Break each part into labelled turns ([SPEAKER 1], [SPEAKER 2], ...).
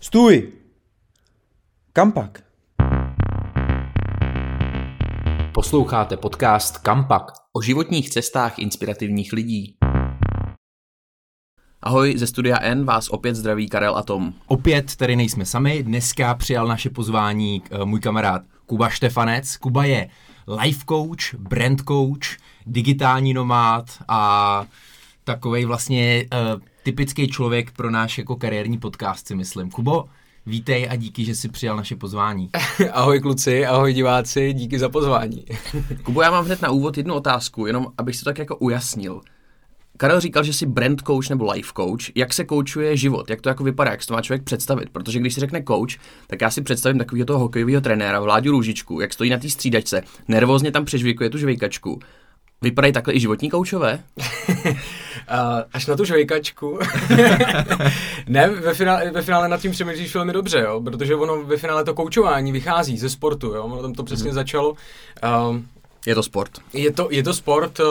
[SPEAKER 1] Stůj! Kam pak?
[SPEAKER 2] Posloucháte podcast Kampak o životních cestách inspirativních lidí. Ahoj, ze studia N vás opět zdraví Karel a Tom.
[SPEAKER 3] Opět tady nejsme sami, dneska přijal naše pozvání uh, můj kamarád Kuba Štefanec. Kuba je life coach, brand coach, digitální nomád a takovej vlastně uh, typický člověk pro náš jako kariérní podcast si myslím. Kubo, vítej a díky, že jsi přijal naše pozvání.
[SPEAKER 4] ahoj kluci, ahoj diváci, díky za pozvání.
[SPEAKER 2] Kubo, já mám hned na úvod jednu otázku, jenom abych si to tak jako ujasnil. Karel říkal, že jsi brand coach nebo life coach. Jak se koučuje život? Jak to jako vypadá? Jak se to má člověk představit? Protože když si řekne coach, tak já si představím takového toho hokejového trenéra Vláďu Růžičku, jak stojí na té střídačce, nervózně tam přežvíkuje tu žvejkačku. Vypadají takhle i životní koučové?
[SPEAKER 4] Až na tu žvejkačku. ne, ve finále, ve finále nad tím přemýšlíš velmi dobře, jo, protože ono ve finále to koučování vychází ze sportu, jo, ono tam to přesně mm. začalo. Uh,
[SPEAKER 2] je to sport.
[SPEAKER 4] Je to, je to sport, uh,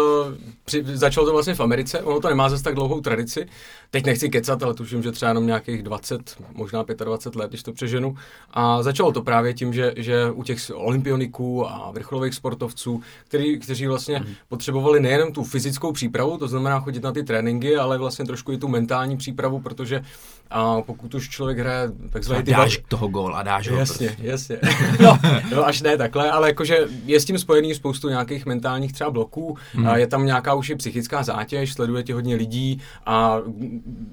[SPEAKER 4] při, začalo to vlastně v Americe, ono to nemá zase tak dlouhou tradici. Teď nechci kecat, ale tuším, že třeba jenom nějakých 20, možná 25 let, když to přeženu. A začalo to právě tím, že, že u těch olympioniků a vrcholových sportovců, který, kteří vlastně mm. potřebovali nejenom tu fyzickou přípravu, to znamená chodit na ty tréninky, ale vlastně trošku i tu mentální přípravu, protože a pokud už člověk hraje takzvaný
[SPEAKER 3] ty... Dáš toho góla, dáš ho.
[SPEAKER 4] Jasně, prostě. jasně. no, no, až ne takhle, ale jakože je s tím spojený spoustu nějakých mentálních třeba bloků, hmm. a je tam nějaká už i psychická zátěž, sleduje tě hodně lidí a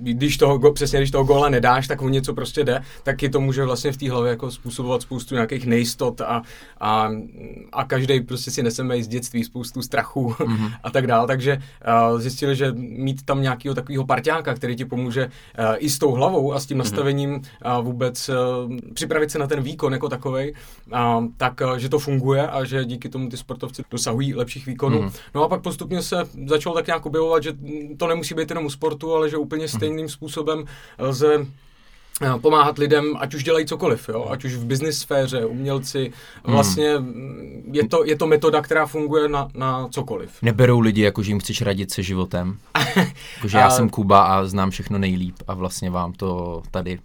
[SPEAKER 4] když toho, přesně když toho góla nedáš, tak o něco prostě jde, tak ti to může vlastně v té hlavě jako způsobovat spoustu nějakých nejistot a, a, a každý prostě si neseme z dětství spoustu strachu hmm. a tak dál, takže uh, zjistili, že mít tam nějakého takového parťáka, který ti pomůže uh, i s tou hlavou a s tím mhm. nastavením a vůbec uh, připravit se na ten výkon jako takový, tak uh, že to funguje a že díky tomu ty sportovci dosahují lepších výkonů. Mm. No a pak postupně se začalo tak nějak objevovat, že to nemusí být jenom u sportu, ale že úplně mhm. stejným způsobem lze pomáhat lidem, ať už dělají cokoliv, jo? ať už v business sféře, umělci, mhm. vlastně je, to, je to metoda, která funguje na, na cokoliv.
[SPEAKER 3] Neberou lidi, jako že jim chceš radit se životem? Jakože já jsem Kuba a znám všechno nejlíp a vlastně vám to tady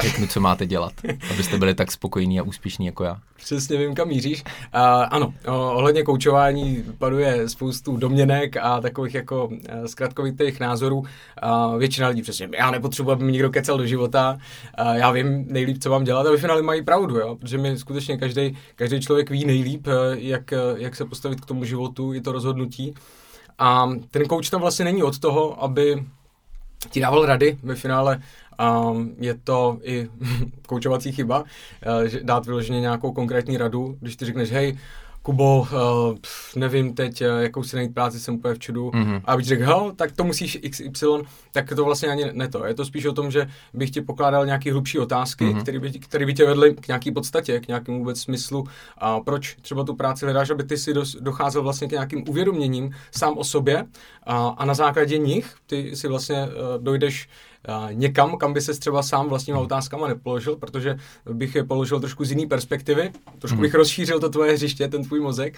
[SPEAKER 3] řeknu, co máte dělat, abyste byli tak spokojení a úspěšní jako já.
[SPEAKER 4] Přesně vím, kam míříš. Uh, ano, ohledně koučování paduje spoustu domněnek a takových jako uh, zkratkovitých názorů. Uh, většina lidí přesně, já nepotřebuji, aby mi někdo kecel do života, uh, já vím nejlíp, co mám dělat a ve finále mají pravdu, jo? protože mi skutečně každý, každý člověk ví nejlíp, uh, jak, uh, jak se postavit k tomu životu, i to rozhodnutí. A ten kouč tam vlastně není od toho, aby ti dával rady ve finále Um, je to i koučovací chyba, uh, že dát vyloženě nějakou konkrétní radu, když ty řekneš, hej, Kubo, uh, nevím teď, uh, jakou si najít práci, jsem úplně v čudu. Mm-hmm. A abych řekl, hel, tak to musíš XY, tak to vlastně ani ne to. Je to spíš o tom, že bych ti pokládal nějaké hlubší otázky, mm-hmm. které by, který by tě vedly k nějaký podstatě, k nějakému vůbec smyslu. A proč třeba tu práci hledáš, aby ty si dos, docházel vlastně k nějakým uvědoměním sám o sobě a, a na základě nich ty si vlastně uh, dojdeš někam, kam by se třeba sám vlastníma otázkama nepoložil, protože bych je položil trošku z jiné perspektivy, trošku bych hmm. rozšířil to tvoje hřiště, ten tvůj mozek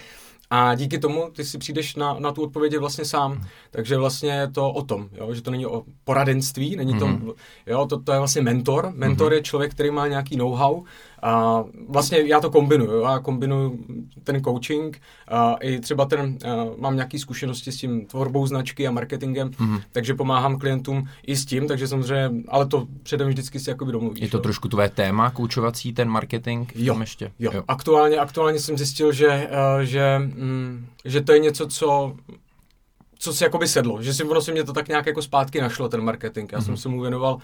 [SPEAKER 4] a díky tomu ty si přijdeš na, na tu odpověď vlastně sám. Takže vlastně je to o tom, jo? že to není o poradenství, není to, mm-hmm. jo, to, to je vlastně mentor. Mentor mm-hmm. je člověk, který má nějaký know-how a vlastně já to kombinuju. Já kombinuju ten coaching a i třeba ten, a mám nějaké zkušenosti s tím tvorbou značky a marketingem, mm-hmm. takže pomáhám klientům i s tím, takže samozřejmě, ale to předem vždycky si jakoby domluvíš.
[SPEAKER 3] Je to jo. trošku tvoje téma, koučovací, ten marketing?
[SPEAKER 4] Jo,
[SPEAKER 3] ještě?
[SPEAKER 4] jo. jo. Aktuálně, aktuálně jsem zjistil, že, že, mm, že to je něco, co co si jakoby sedlo, že si ono se mě to tak nějak jako zpátky našlo, ten marketing. Já mm-hmm. jsem mhm. se mu věnoval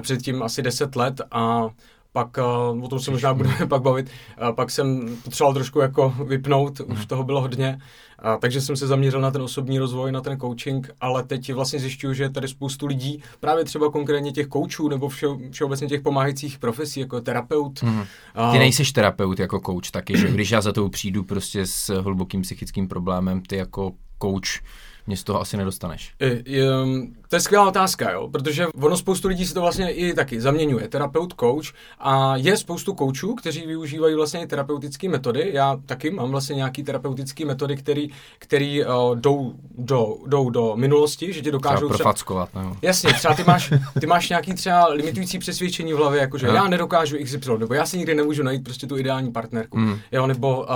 [SPEAKER 4] předtím asi 10 let a pak uh, o tom se možná budeme pak bavit, uh, pak jsem potřeboval trošku jako vypnout, už mhm. toho bylo hodně, uh, takže jsem se zaměřil na ten osobní rozvoj, na ten coaching, ale teď vlastně zjišťuju, že je tady spoustu lidí, právě třeba konkrétně těch coachů nebo vše, všeobecně těch pomáhajících profesí, jako terapeut. Mm.
[SPEAKER 3] Uh, ty nejseš terapeut jako coach taky, že když já za tou přijdu prostě s hlubokým psychickým problémem, ty jako coach mě z toho asi nedostaneš.
[SPEAKER 4] Je, je, To je skvělá otázka, jo, protože ono spoustu lidí si to vlastně i taky zaměňuje, terapeut, coach a je spoustu koučů, kteří využívají vlastně i terapeutické metody. Já taky mám vlastně nějaký terapeutické metody, který, který uh, jdou, do, jdou do minulosti, že tě dokážou
[SPEAKER 3] Třeba profackovat, nebo...
[SPEAKER 4] Jasně, třeba ty máš, ty máš nějaký třeba limitující přesvědčení v hlavě, jako že
[SPEAKER 3] No.
[SPEAKER 4] já nedokážu XY, nebo já si nikdy nemůžu najít prostě tu ideální partnerku,
[SPEAKER 3] Mm.
[SPEAKER 4] jo, nebo uh,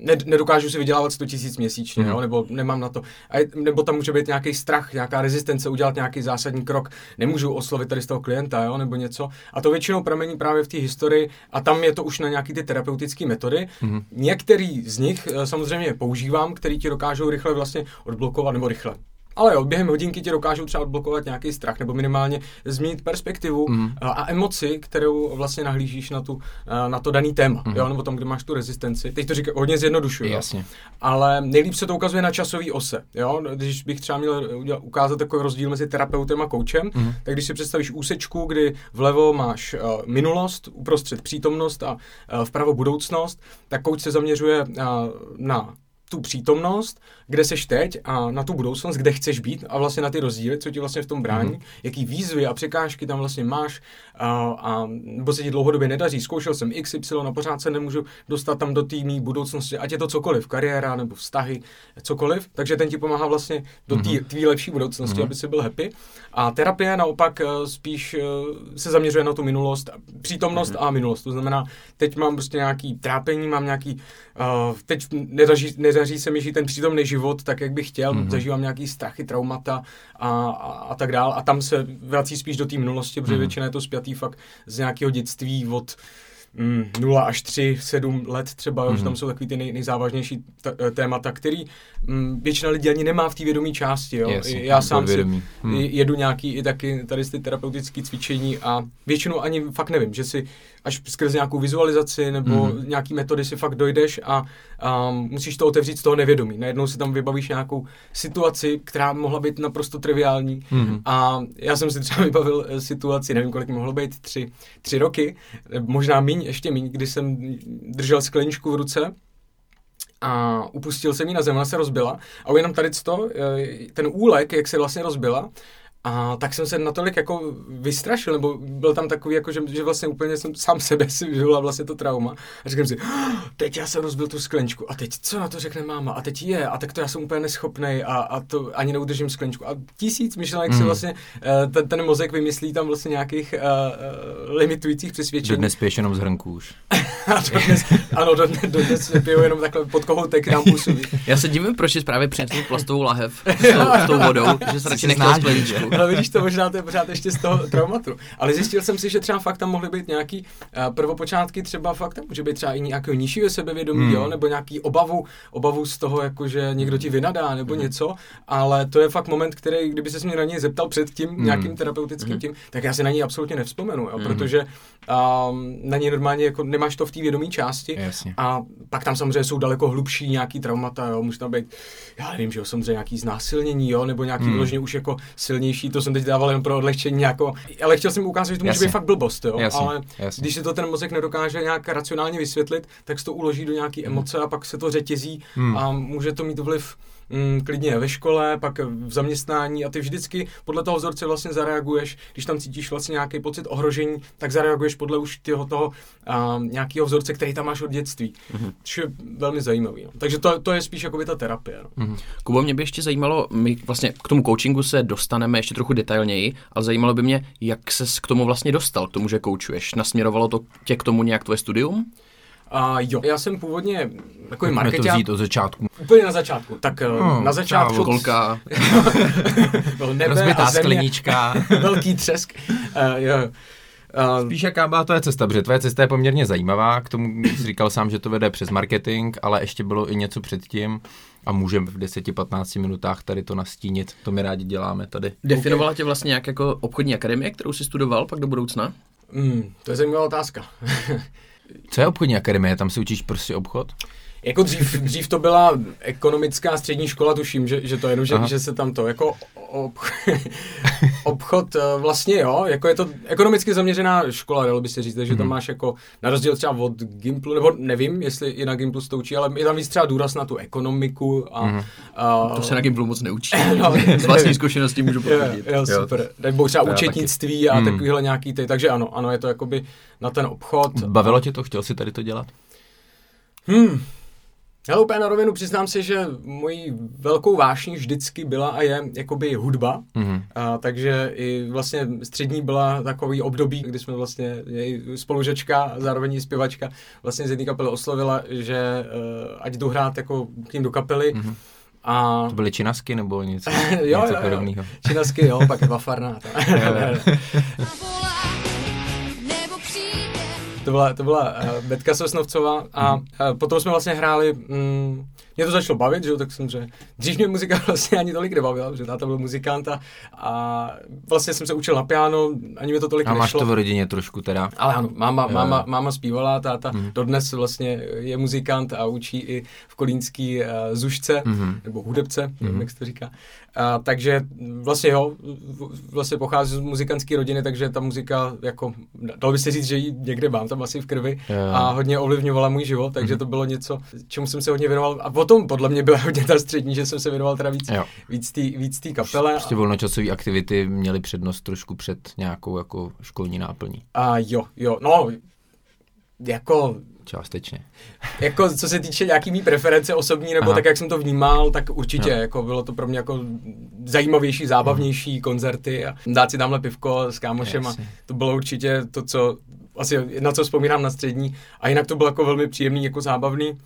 [SPEAKER 4] ne, nedokážu si vydělávat 100 tisíc měsíčně,
[SPEAKER 3] Mhm.
[SPEAKER 4] jo, nebo nemám na to, a je, nebo tam může být nějaký strach, nějaká rezistence udělat nějaký zásadní krok, nemůžu oslovit tady z toho klienta, jo, nebo něco. A to většinou pramení právě v té historii a tam je to už na nějaký ty terapeutické metody.
[SPEAKER 3] Mhm.
[SPEAKER 4] Některý z nich eh, samozřejmě používám, který ti dokážou rychle vlastně odblokovat, nebo rychle. Ale jo, během hodinky ti dokážou třeba odblokovat nějaký strach, nebo minimálně změnit perspektivu
[SPEAKER 3] Mhm.
[SPEAKER 4] a, a emoci, kterou vlastně nahlížíš na, tu, eh, na to daný téma, jo, nebo tam, kde máš tu rezistenci. Teď to říkám, hodně zjednodušuju. jo.
[SPEAKER 3] Jasně.
[SPEAKER 4] Ale nejlíp se to ukazuje na časové ose. Jo? Když bych třeba měl udělat, ukázat takový rozdíl mezi terapeutem a koučem, mm. tak když si představíš úsečku, kdy vlevo máš uh, minulost, uprostřed přítomnost a uh, vpravo budoucnost, tak kouč se zaměřuje uh, na tu přítomnost, kde seš teď a na tu budoucnost, kde chceš být a vlastně na ty rozdíly, co ti vlastně v tom brání, mm. jaký výzvy a překážky tam vlastně máš a, a nebo se ti dlouhodobě nedaří. Zkoušel jsem XY a pořád se nemůžu dostat tam do té mý budoucnosti, ať je to cokoliv, kariéra nebo vztahy, cokoliv, takže ten ti pomáhá vlastně do té tvý lepší budoucnosti, aby si byl happy. A terapie naopak eh, spíš eh, se zaměřuje na tu minulost, přítomnost a minulost. To znamená, teď mám prostě nějaký trápení, mám nějaký, uh, teď nedaří, nedaří se mi žít ten přítomný život tak, jak bych chtěl, mm-hmm. zažívám nějaký strachy, traumata a, a, a tak dál. A tam se vrací spíš do té minulosti, protože mm-hmm. většina je to spjatý fakt z nějakého dětství od mm, 0 až 3, 7 let třeba, mm-hmm. že tam jsou takový ty nej, nejzávažnější t- eh, témata, který mm, většina lidí ani nemá v té vědomí části. Jo?
[SPEAKER 3] Jasně,
[SPEAKER 4] Já sám si.
[SPEAKER 3] Hmm.
[SPEAKER 4] jedu nějaký i taky tady ty terapeutické cvičení a většinou ani fakt nevím, že si až skrz nějakou vizualizaci nebo mm-hmm. nějaký metody si fakt dojdeš a, a musíš to otevřít z toho nevědomí. Najednou si tam vybavíš nějakou situaci, která mohla být naprosto triviální
[SPEAKER 3] Mhm.
[SPEAKER 4] a já jsem si třeba vybavil eh, situaci, nevím, kolik mohlo být, tři, tři roky, eh, možná míň, ještě míň, kdy jsem držel skleničku v ruce a upustil jsem ji na zem, ona se rozbila a jenom tady to, eh, ten úlek, jak se vlastně rozbila, a tak jsem se natolik jako vystrašil, nebo byl tam takový, jako, že, že vlastně úplně jsem sám sebe si vyvolal vlastně to trauma. A říkám si, "Ah, teď já jsem rozbil tu skleničku a teď co na to řekne máma a teď je a tak to já jsem úplně neschopný a, a to ani neudržím skleničku. A tisíc myšlenek mm. si vlastně uh, ten, ten mozek vymyslí tam vlastně nějakých uh, limitujících přesvědčení.
[SPEAKER 3] Dodnes piješ jenom z hrnku už.
[SPEAKER 4] A dodnes, ano, dodnes, dodnes piju jenom takhle pod kohoutek nám působí.
[SPEAKER 2] Já se divím, proč jsi právě přinesl plastovou lahev s tou, s tou vodou, že se radši
[SPEAKER 3] znáš,
[SPEAKER 2] skleničku.
[SPEAKER 4] Ale vidíš to, možná to je pořád ještě z toho traumatu. Ale zjistil jsem si, že třeba fakt tam mohly být nějaký uh, prvopočátky, třeba fakt tam může být třeba i nějakého nižšího sebevědomí,
[SPEAKER 3] Hmm.
[SPEAKER 4] hmm. jo, nebo nějaký obavu, obavu z toho, jako že někdo ti vynadá, nebo hmm. něco, ale to je fakt moment, který, kdyby se mě na něj zeptal před tím
[SPEAKER 3] Hmm.
[SPEAKER 4] nějakým terapeutickým tím, tak já si na něj absolutně nevzpomenu, jo,
[SPEAKER 3] Hmm.
[SPEAKER 4] protože um, na něj normálně jako nemáš to v té vědomí části
[SPEAKER 3] Jasně.
[SPEAKER 4] a pak tam samozřejmě jsou daleko hlubší nějaký traumata, jo, může tam být, já nevím, že jo, samozřejmě nějaký znásilnění, jo, nebo nějaký
[SPEAKER 3] Hmm.
[SPEAKER 4] hmm. vyloženě už jako silnější, to jsem teď dával jen pro odlehčení jako, ale chtěl jsem ukázat, že to může
[SPEAKER 3] Jasně.
[SPEAKER 4] být fakt blbost, jo,
[SPEAKER 3] Jasně,
[SPEAKER 4] ale
[SPEAKER 3] jasně.
[SPEAKER 4] když si to ten mozek nedokáže nějak racionálně vysvětlit, tak se to uloží do nějaké emoce a pak se to řetězí
[SPEAKER 3] Hmm.
[SPEAKER 4] a může to mít vliv mm, klidně ve škole, pak v zaměstnání a ty vždycky podle toho vzorce vlastně zareaguješ, když tam cítíš vlastně nějaký pocit ohrožení, tak zareaguješ podle už těho toho a, nějakého vzorce, který tam máš od dětství. Mm-hmm. Což je velmi zajímavý. No. Takže to, to je spíš jakoby ta terapie. No.
[SPEAKER 2] Kubo, mě by ještě zajímalo, my vlastně k tomu coachingu se dostaneme ještě trochu detailněji, ale zajímalo by mě, jak ses k tomu vlastně dostal, k tomu, že coachuješ. Nasměrovalo to tě k tomu nějak tvoje studium?
[SPEAKER 4] A jo, já jsem původně takový
[SPEAKER 3] Pojďme to
[SPEAKER 4] marketák,
[SPEAKER 3] vzít od začátku.
[SPEAKER 4] úplně na začátku. Tak
[SPEAKER 3] No,
[SPEAKER 4] no, na začátku
[SPEAKER 3] čau.
[SPEAKER 4] Byl nebe
[SPEAKER 3] Rozbitá
[SPEAKER 4] a země,
[SPEAKER 3] sklenička.
[SPEAKER 4] velký třesk. Uh, jo. Uh,
[SPEAKER 3] Spíš jaká byla tvoje cesta, protože tvoje cesta je poměrně zajímavá, k tomu jsi říkal sám, že to vede přes marketing, ale ještě bylo i něco předtím a můžeme v 10-15 minutách tady to nastínit, to my rádi děláme tady.
[SPEAKER 2] definovala tě vlastně nějak jako obchodní akademie, kterou jsi studoval pak do budoucna?
[SPEAKER 4] mm, to je zajímavá otázka.
[SPEAKER 3] Co je obchodní akademie, tam si učíš prostě obchod?
[SPEAKER 4] Jako dřív, dřív to byla ekonomická střední škola, tuším, že, že to je, že, že se tam to jako ob, obchod eh, vlastně jo, jako je to ekonomicky zaměřená škola, dalo by se říct, že tam
[SPEAKER 3] Mhm.
[SPEAKER 4] máš jako na rozdíl třeba od Gimplu, nebo nevím, jestli i na Gimplu se to učí, ale je tam víc třeba důraz na tu ekonomiku a,
[SPEAKER 3] Mhm.
[SPEAKER 4] a
[SPEAKER 2] To se na Gimplu moc neučí.
[SPEAKER 4] No,
[SPEAKER 2] Z vlastní zkušenosti můžu
[SPEAKER 4] Jo,
[SPEAKER 2] potvrdit.
[SPEAKER 4] jo, super. Nebo třeba účetnictví a
[SPEAKER 3] Hmm.
[SPEAKER 4] takovýhle nějaký ty, takže ano, ano, je to jakoby na ten obchod.
[SPEAKER 3] Bavilo tě to? Chtěl jsi tady to dělat?
[SPEAKER 4] Hmm. Ale úplně na rovinu přiznám si, že mojí velkou vášní vždycky byla a je jakoby hudba.
[SPEAKER 3] Mhm.
[SPEAKER 4] A, takže i vlastně střední byla takový období, kdy jsme vlastně její spolužečka a zároveň i zpěvačka vlastně z jedné kapely oslovila, že uh, ať jdu hrát jako k ním do kapely.
[SPEAKER 3] Mhm.
[SPEAKER 4] A
[SPEAKER 3] To byly činasky nebo něco,
[SPEAKER 4] jo,
[SPEAKER 3] něco
[SPEAKER 4] jo, jo.
[SPEAKER 3] podobného?
[SPEAKER 4] činasky, jo, pak Eva To byla, to byla uh, Betka Sosnovcová a uh, potom jsme vlastně hráli, mm, mě to začalo bavit, že jo, tak jsem že dřív mě muzika vlastně ani tolik nebavila, protože táta byl muzikant a, a vlastně jsem se učil na piano, ani mi to tolik
[SPEAKER 3] A máš
[SPEAKER 4] nešlo.
[SPEAKER 3] to v rodině trošku teda?
[SPEAKER 4] Ale ano, máma, máma, máma zpívala, táta
[SPEAKER 3] Mhm.
[SPEAKER 4] dodnes vlastně je muzikant a učí i v kolínský uh, zušce,
[SPEAKER 3] Mhm.
[SPEAKER 4] nebo hudebce,
[SPEAKER 3] Mhm.
[SPEAKER 4] jak se to říká. A, takže vlastně jo, vlastně pochází z muzikantské rodiny, takže ta muzika, jako, dalo by se říct, že ji někde mám tam asi v krvi
[SPEAKER 3] Jo.
[SPEAKER 4] a hodně ovlivňovala můj život, takže
[SPEAKER 3] Mhm.
[SPEAKER 4] to bylo něco, čemu jsem se hodně věnoval. A potom podle mě byla hodně ta střední, že jsem se věnoval teda víc,
[SPEAKER 3] Jo.
[SPEAKER 4] víc té víc tý kapele.
[SPEAKER 3] Prostě volnočasové aktivity měly přednost trošku před nějakou jako školní náplní.
[SPEAKER 4] A jo, jo, no, jako
[SPEAKER 3] Částečně.
[SPEAKER 4] Jako co se týče nějaký mý preference osobní, nebo
[SPEAKER 3] Aha.
[SPEAKER 4] tak, jak jsem to vnímal, tak určitě,
[SPEAKER 3] Jo.
[SPEAKER 4] jako bylo to pro mě jako zajímavější, zábavnější koncerty a dát si tamhle pivko s kámošem a
[SPEAKER 3] Jasně.
[SPEAKER 4] to bylo určitě to, co asi na co vzpomínám na střední a jinak to bylo jako velmi příjemný, jako zábavný.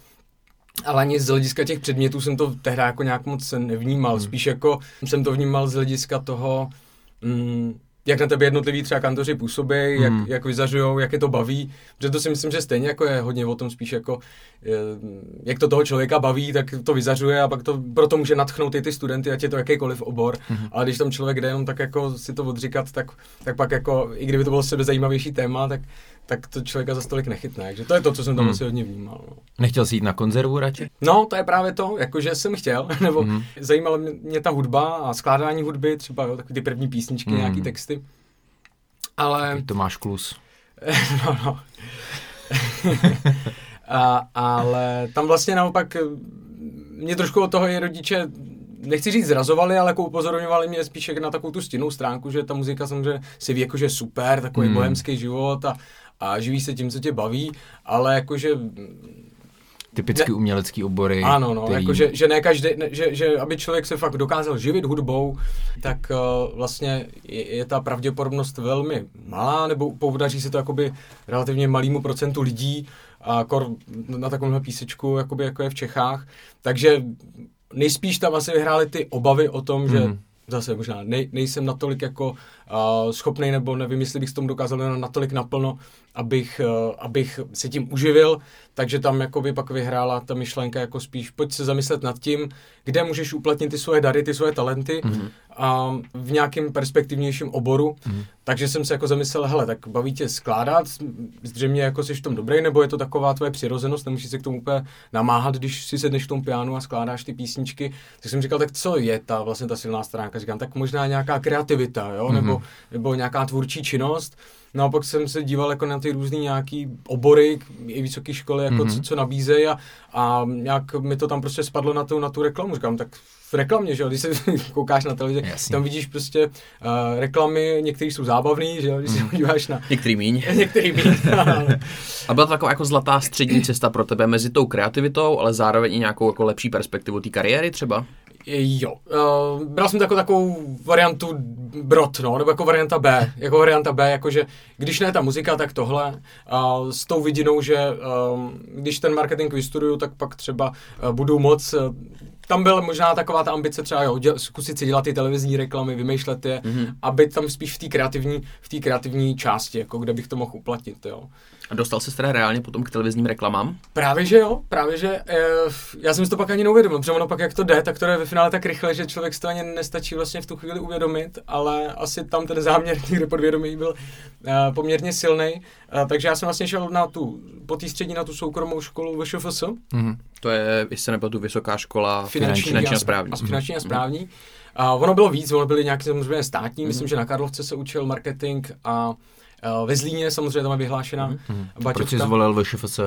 [SPEAKER 4] Ale ani z hlediska těch předmětů jsem to tehdy jako nějak moc nevnímal.
[SPEAKER 3] Hmm.
[SPEAKER 4] Spíš jako jsem to vnímal z hlediska toho, mm, jak na tebe jednotliví třeba kantoři působí, jak,
[SPEAKER 3] Hmm.
[SPEAKER 4] jak vyzařujou, jak je to baví. Protože to si myslím, že stejně jako je hodně o tom spíš jako, eh, jak to toho člověka baví, tak to vyzařuje a pak to proto může natchnout i ty studenty, ať je to jakýkoliv obor.
[SPEAKER 3] Mhm.
[SPEAKER 4] Ale když tam člověk jde jenom tak jako si to odříkat, tak, tak pak jako, i kdyby to bylo sebe zajímavější téma, tak, tak to člověka za stolik nechytne. Takže to je to, co jsem tam
[SPEAKER 3] Hmm.
[SPEAKER 4] asi hodně vnímal. No.
[SPEAKER 3] Nechtěl jsi jít na konzervu radši?
[SPEAKER 4] No, to je právě to, jakože jsem chtěl, nebo
[SPEAKER 3] Mhm.
[SPEAKER 4] mm. zajímala mě, ta hudba a skládání hudby, třeba jo, takový ty první písničky,
[SPEAKER 3] Mhm.
[SPEAKER 4] mm. nějaký texty. Ale,
[SPEAKER 3] To máš klus.
[SPEAKER 4] no, no. a, ale tam vlastně naopak eh, mě trošku od toho i rodiče nechci říct zrazovali, ale jako upozorňovali mě spíš na takovou tu stinnou stránku, že ta muzika samozřejmě si ví jako, že je super, takový
[SPEAKER 3] Hmm.
[SPEAKER 4] mm. bohemský život a, a živí se tím, co tě baví, ale jakože
[SPEAKER 3] Typicky umělecký obory.
[SPEAKER 4] ano, no,
[SPEAKER 3] který-
[SPEAKER 4] jako, že, že ne každý, ne, že, že aby člověk se fakt dokázal živit hudbou, tak uh, vlastně je, je ta pravděpodobnost velmi malá, nebo podaří se to jakoby relativně malému procentu lidí, a kor na takovémhle písečku, jakoby, jako je v Čechách. Takže nejspíš tam asi vyhrály ty obavy o tom, že
[SPEAKER 3] Mhm.
[SPEAKER 4] Zase možná nej, nejsem natolik jako uh, schopný, nebo nevím, jestli bych s tomu dokázal natolik naplno, abych, uh, abych se tím uživil, takže tam jakoby pak vyhrála ta myšlenka jako spíš, pojď se zamyslet nad tím, kde můžeš uplatnit ty svoje dary, ty svoje talenty
[SPEAKER 3] Mhm.
[SPEAKER 4] A v nějakým perspektivnějším oboru.
[SPEAKER 3] Mhm.
[SPEAKER 4] Takže jsem se jako zamyslel, hele, tak baví tě skládat, zřejmě jako jsi v tom dobrý, nebo je to taková tvoje přirozenost, nemusíš se k tomu úplně namáhat, když si sedneš v tom pianu a skládáš ty písničky. Tak jsem říkal, tak co je ta vlastně ta silná stránka? Říkám, tak možná nějaká kreativita, jo,
[SPEAKER 3] Mhm.
[SPEAKER 4] nebo, nebo nějaká tvůrčí činnost. No a pak jsem se díval jako na ty různý nějaký obory, i vysoké školy, jako
[SPEAKER 3] Mhm.
[SPEAKER 4] co, co nabízejí a, a nějak mi to tam prostě spadlo na tu, na tu reklamu. Říkám, tak v reklamě, že jo, když se koukáš na televizi,
[SPEAKER 3] Jasně.
[SPEAKER 4] tam vidíš prostě uh, reklamy, některé jsou zábavné, že jo, když se podíváš na
[SPEAKER 2] Některý míň.
[SPEAKER 4] některý míň.
[SPEAKER 2] A byla to taková jako zlatá střední cesta pro tebe mezi tou kreativitou, ale zároveň i nějakou jako lepší perspektivu té kariéry třeba?
[SPEAKER 4] Jo, uh, bral jsem jako takovou variantu brod, no, nebo jako varianta B, jako varianta B, jakože když ne ta muzika, tak tohle, uh, s tou vidinou, že um, když ten marketing vystuduju, tak pak třeba uh, budu moc uh, tam byla možná taková ta ambice třeba, jo, děl, zkusit si dělat ty televizní reklamy, vymýšlet je, mm-hmm. a být tam spíš v té kreativní, v té kreativní části, jako kde bych to mohl uplatnit, jo.
[SPEAKER 2] A dostal se teda reálně potom k televizním reklamám?
[SPEAKER 4] Právě že jo, právě že e, já jsem si to pak ani neuvědomil, protože ono pak jak to jde, tak to jde ve finále tak rychle, že člověk si to ani nestačí vlastně v tu chvíli uvědomit, ale asi tam ten záměr někde podvědomí byl e, poměrně silný, e, takže já jsem vlastně šel na tu, po té střední na tu soukromou školu VŠFS,
[SPEAKER 3] Mhm.
[SPEAKER 2] To je, jestli se nepletu, vysoká škola
[SPEAKER 4] finanční,
[SPEAKER 2] finanční a správní.
[SPEAKER 4] A finanční a správní. A ono bylo víc, ono byly nějaké samozřejmě státní, myslím, že na Karlovce se učil marketing a a ve Zlíně samozřejmě tam je vyhlášená
[SPEAKER 3] Proč jsi zvolil VŠFS?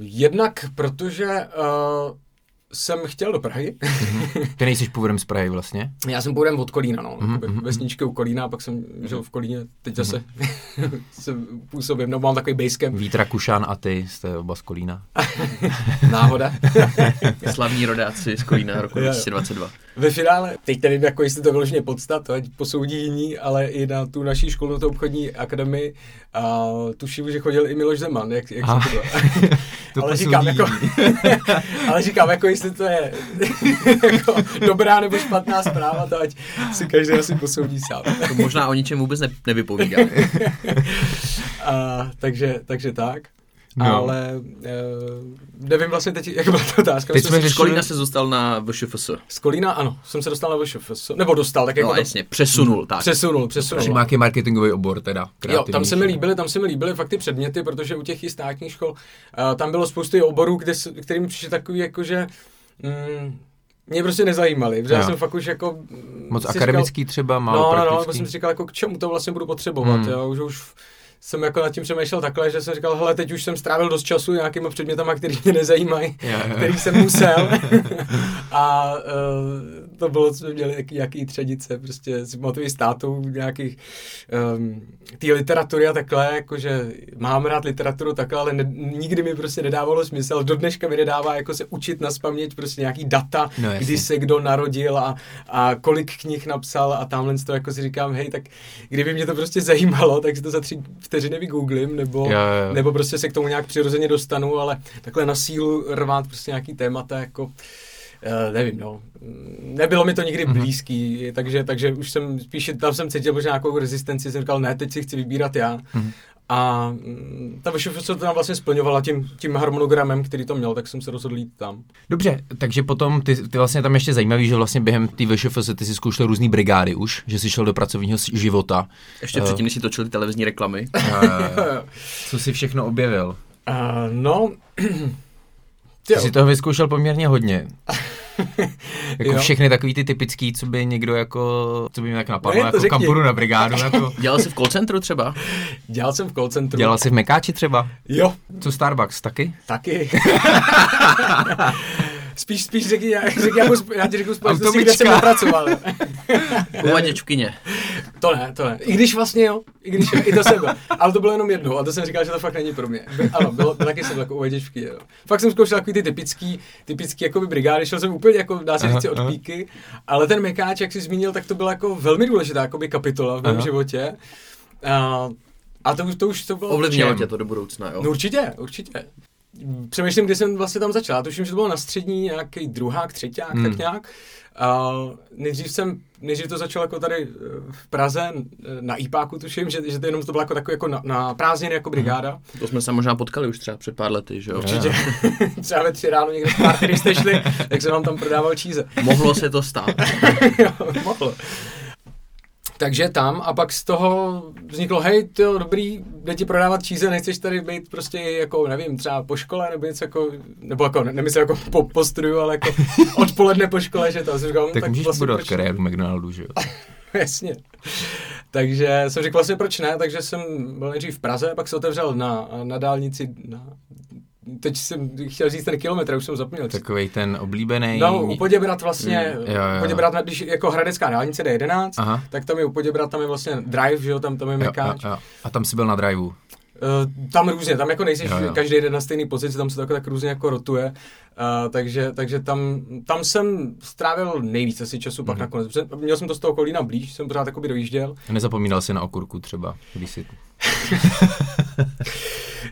[SPEAKER 4] Jednak protože uh, jsem chtěl do Prahy.
[SPEAKER 3] Ty nejsi původem z Prahy vlastně?
[SPEAKER 4] Já jsem původem od Kolína, no.
[SPEAKER 3] Mhm,
[SPEAKER 4] Mm-hmm. Vesničky u Kolína, pak jsem žil v Kolíně, teď zase jsem působím, no mám takový basecamp,
[SPEAKER 3] Vít Rakušan a ty jste oba z Kolína.
[SPEAKER 4] náhoda.
[SPEAKER 2] Slavní rodáci z Kolína roku
[SPEAKER 4] Jo, jo.
[SPEAKER 2] 2022.
[SPEAKER 4] Ve finále, teď nevím, jako jestli to vyloženě podstat, to ať posoudí jiní, ale i na tu naší školu, na tu obchodní akademii, a tuším, že chodil i Miloš Zeman, jak, jak
[SPEAKER 3] Aha.
[SPEAKER 4] jsem to
[SPEAKER 3] To
[SPEAKER 4] ale říkám,
[SPEAKER 3] posoudí
[SPEAKER 4] jako, ale říkám, jako jestli to je jako dobrá nebo špatná zpráva, to ať si každý asi posoudí sám.
[SPEAKER 2] To možná o ničem vůbec ne, nevypovídá.
[SPEAKER 4] A, takže, takže tak.
[SPEAKER 3] No.
[SPEAKER 4] No. Ale uh, nevím vlastně teď, jak byla ta otázka.
[SPEAKER 3] Teď jsme řešili-
[SPEAKER 2] Z Kolína se zůstal na VŠFS.
[SPEAKER 4] Z Kolína, ano, jsem se dostal na VŠFS, nebo dostal, tak jako
[SPEAKER 2] No
[SPEAKER 4] to-
[SPEAKER 2] jasně, přesunul, tak.
[SPEAKER 4] přesunul, přesunul.
[SPEAKER 3] Nějaký marketingový obor teda.
[SPEAKER 4] Jo, tam se mi líbily, tam se mi líbily fakt ty předměty, protože u těch i státních škol, uh, tam bylo spoustu oborů, kde, kterým přišli takový, jako že mm, mě prostě nezajímali, protože já jsem fakt už jako...
[SPEAKER 3] Moc akademický třeba,
[SPEAKER 4] Říkal,
[SPEAKER 3] málo
[SPEAKER 4] no, no, no,
[SPEAKER 3] praktický.
[SPEAKER 4] jako jsem si říkal, jako k čemu to vlastně budu potřebovat,
[SPEAKER 3] hmm.
[SPEAKER 4] jo, už, už jsem jako nad tím přemýšlel takhle, že jsem říkal, hele, teď už jsem strávil dost času nějakýma předmětama, který mě nezajímají,
[SPEAKER 3] jo.
[SPEAKER 4] který jsem musel. a uh, to bylo, co jsme měli jaký, jaký tředice, prostě si pamatuju státu nějakých um, té literatury a takhle, jakože mám rád literaturu takhle, ale ne, nikdy mi prostě nedávalo smysl. Do dneška mi nedává jako se učit na spaměť prostě nějaký data,
[SPEAKER 3] No,
[SPEAKER 4] kdy se kdo narodil a, a kolik knih napsal a tamhle to jako si říkám, hej, tak kdyby mě to prostě zajímalo, tak si to za tři vteřiny vygooglím, nebo,
[SPEAKER 3] jo, jo.
[SPEAKER 4] nebo prostě se k tomu nějak přirozeně dostanu, ale takhle na sílu rvát prostě nějaký témata, jako Uh, nevím, no. Nebylo mi to nikdy
[SPEAKER 3] Mhm.
[SPEAKER 4] blízký, takže, takže už jsem spíš, tam jsem cítil možná nějakou rezistenci, jsem říkal, ne, teď si chci vybírat já.
[SPEAKER 3] Mhm.
[SPEAKER 4] A mm, ta VŠFS to tam vlastně splňovala tím, tím harmonogramem, který to měl, tak jsem se rozhodl jít tam.
[SPEAKER 3] Dobře, takže potom ty, ty vlastně tam ještě zajímavý, že vlastně během té VŠFS ty si zkoušel různý brigády už, že jsi šel do pracovního života.
[SPEAKER 2] Ještě předtím, než si točili televizní reklamy.
[SPEAKER 3] Eh, Co jsi všechno objevil?
[SPEAKER 4] Uh, no,
[SPEAKER 3] Ty jsi toho vyzkoušel poměrně hodně. jako
[SPEAKER 4] Jo.
[SPEAKER 3] všechny takový ty typický, co by někdo jako, co by mě tak napadlo,
[SPEAKER 4] No,
[SPEAKER 3] jako
[SPEAKER 4] řekni.
[SPEAKER 3] kam půjdu na brigádu, jako.
[SPEAKER 2] Dělal jsi v call centru třeba?
[SPEAKER 4] dělal jsem v call centru.
[SPEAKER 3] Dělal jsi v Mekáči třeba?
[SPEAKER 4] Jo,
[SPEAKER 3] Co Starbucks, taky?
[SPEAKER 4] taky. spíš, spíš řekni, já, řekni jakou, sp- já ti řeknu společnosti, kde jsem nepracoval.
[SPEAKER 2] Uvaděčkyně.
[SPEAKER 4] To ne, to ne. I když vlastně jo, i když i to jsem byl. Ale to bylo jenom jednou a to jsem říkal, že to fakt není pro mě. By, ano, bylo, bylo taky jsem byl jako uvaděčky, jo. Fakt jsem zkoušel takový ty typický, typický jakoby brigády, šel jsem úplně jako, dá se říct, od píky, ale ten mekáč, jak jsi zmínil, tak to byla jako velmi důležitá jakoby kapitola v mém
[SPEAKER 3] Aha.
[SPEAKER 4] životě. A, a to už, to už to bylo...
[SPEAKER 2] Ovlivnilo tě to do budoucna, jo?
[SPEAKER 4] No určitě, určitě. Přemýšlím, kdy jsem vlastně tam začal. Já tuším, že to bylo na střední, nějaký druhák, třeťák,
[SPEAKER 3] Hmm.
[SPEAKER 4] tak nějak. A nejdřív jsem, nejdřív to začalo jako tady eh, v Praze, eh, na IPáku tuším, že, že to jenom to bylo jako takový jako na, na prázdniny jako brigáda.
[SPEAKER 2] To jsme se možná potkali už třeba před pár lety, že jo?
[SPEAKER 4] Určitě. Třeba ve tři ráno někde v pár, když jste šli, tak jsem vám tam prodával číze.
[SPEAKER 2] Mohlo se to stát.
[SPEAKER 4] Jo, Mohlo. Takže tam a pak z toho vzniklo, hej, to dobrý, jde ti prodávat číze, nechceš tady být prostě jako, nevím, třeba po škole nebo něco jako, nebo jako, ne- nemyslím jako po, po studiu, ale jako odpoledne po škole, že to jsem říkal, no,
[SPEAKER 3] Tak, můžeš
[SPEAKER 4] vlastně
[SPEAKER 3] budovat
[SPEAKER 4] proč
[SPEAKER 3] kariéru McDonaldu, že jo?
[SPEAKER 4] Jasně. Takže jsem řekl vlastně proč ne, takže jsem byl nejdřív v Praze, pak se otevřel na, na dálnici, na, teď jsem chtěl říct ten kilometr, už jsem zapomněl.
[SPEAKER 3] Takovej ten oblíbený.
[SPEAKER 4] No, u Poděbrat vlastně,
[SPEAKER 3] Mm, jo, jo.
[SPEAKER 4] Poděbrat, když jako Hradecká dálnice D11,
[SPEAKER 3] Aha.
[SPEAKER 4] tak tam je u Poděbrat, tam je vlastně drive, že jo, tam, tam je
[SPEAKER 3] Jo,
[SPEAKER 4] mekáč.
[SPEAKER 3] jo, jo. A tam jsi byl na driveu.
[SPEAKER 4] Uh, tam různě, tam jako nejsi
[SPEAKER 3] Jo, jo.
[SPEAKER 4] každý den na stejný pozici, tam se to jako tak různě jako rotuje, uh, takže, takže tam, tam jsem strávil nejvíc asi času
[SPEAKER 3] Mhm.
[SPEAKER 4] pak nakonec, protože měl jsem to z toho Kolína blíž, jsem pořád jakoby dojížděl.
[SPEAKER 3] Nezapomínal jsi na okurku třeba, když jsi...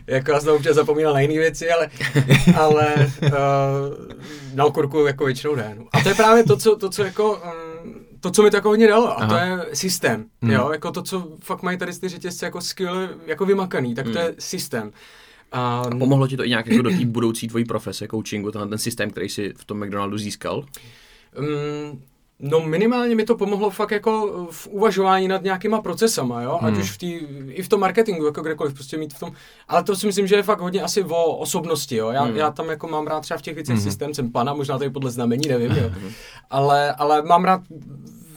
[SPEAKER 4] jako já jsem občas zapomínal na jiné věci, ale, ale uh, na okurku jako většinou ne. no. A to je právě to, co, to, co jako, um, to, co mi to jako hodně dalo, a to
[SPEAKER 3] Aha.
[SPEAKER 4] je systém,
[SPEAKER 3] Hmm.
[SPEAKER 4] jo, jako to, co fakt mají tady ty řetězce jako skvěle jako vymakaný, tak to
[SPEAKER 2] Hmm.
[SPEAKER 4] je systém. A,
[SPEAKER 2] Pomohlo ti to i nějak jako do té budoucí tvojí profese, coachingu, tenhle ten systém, který si v tom McDonaldu získal?
[SPEAKER 4] Mm, no minimálně mi to pomohlo fakt jako v uvažování nad nějakýma procesama, jo? Ať
[SPEAKER 3] Hmm.
[SPEAKER 4] už v tý, i v tom marketingu, jako kdekoliv, prostě mít v tom, ale to si myslím, že je fakt hodně asi o osobnosti, jo? Já,
[SPEAKER 2] Hmm.
[SPEAKER 4] já tam jako mám rád třeba v těch věcech
[SPEAKER 3] Mhm.
[SPEAKER 4] systém, jsem pana, možná tady podle znamení, nevím, jo? ale, ale mám rád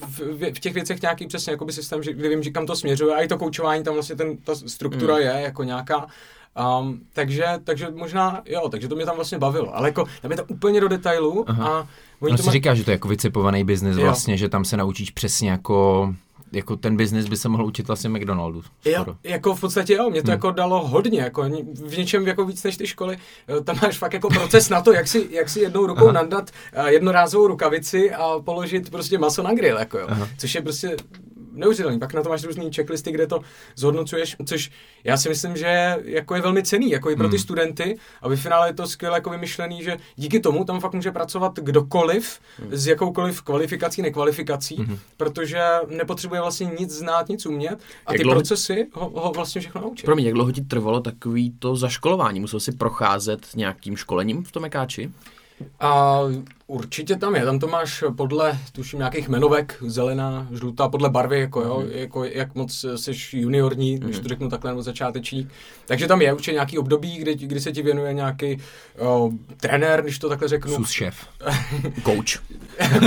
[SPEAKER 4] v, v, v těch věcech nějaký přesně jakoby systém, že, vím, že kam to směřuje a i to koučování, tam vlastně ten, ta struktura
[SPEAKER 2] Hmm.
[SPEAKER 4] je jako nějaká, Um, takže, takže možná, jo, takže to mě tam vlastně bavilo, ale jako tam je to úplně do detailu
[SPEAKER 3] Aha.
[SPEAKER 4] a oni
[SPEAKER 3] On
[SPEAKER 4] to
[SPEAKER 3] si
[SPEAKER 4] mají-
[SPEAKER 3] říká, že to je jako vycepovaný biznis vlastně, že tam se naučíš přesně jako, jako ten biznis by se mohl učit vlastně McDonaldu.
[SPEAKER 4] Jo, jako v podstatě jo, mě to
[SPEAKER 3] Hmm.
[SPEAKER 4] jako dalo hodně, jako v něčem jako víc než ty školy. Eh, Tam máš fakt jako proces na to, jak si, jak si jednou rukou
[SPEAKER 3] Aha.
[SPEAKER 4] nandat eh, jednorázovou rukavici a položit prostě maso na grill, jako jo.
[SPEAKER 3] Aha.
[SPEAKER 4] Což je prostě neuvěřitelný. Pak na to máš různý checklisty, kde to zhodnocuješ, což já si myslím, že jako je velmi cený, jako i pro ty
[SPEAKER 3] Hmm.
[SPEAKER 4] studenty a ve finále je to skvěle jako vymyšlený, že díky tomu tam fakt může pracovat kdokoliv s jakoukoliv kvalifikací, nekvalifikací,
[SPEAKER 3] Mhm.
[SPEAKER 4] protože nepotřebuje vlastně nic znát, nic umět a
[SPEAKER 2] Jak
[SPEAKER 4] ty
[SPEAKER 2] dlouho-
[SPEAKER 4] procesy ho, ho vlastně všechno naučí.
[SPEAKER 2] Promiň, jak dlouho ti trvalo takový to zaškolování? Musel si procházet nějakým školením v tom mekáči?
[SPEAKER 4] A určitě tam je, tam to máš podle, tuším, nějakých jmenovek, zelená, žlutá, podle barvy, jako jo,
[SPEAKER 2] Mhm.
[SPEAKER 4] jako jak moc jsi juniorní, když to řeknu takhle, nebo začátečník. Takže tam je určitě nějaký období, kdy, kdy se ti věnuje nějaký o, trenér, když to takhle řeknu.
[SPEAKER 3] Sus šéf.
[SPEAKER 2] Coach.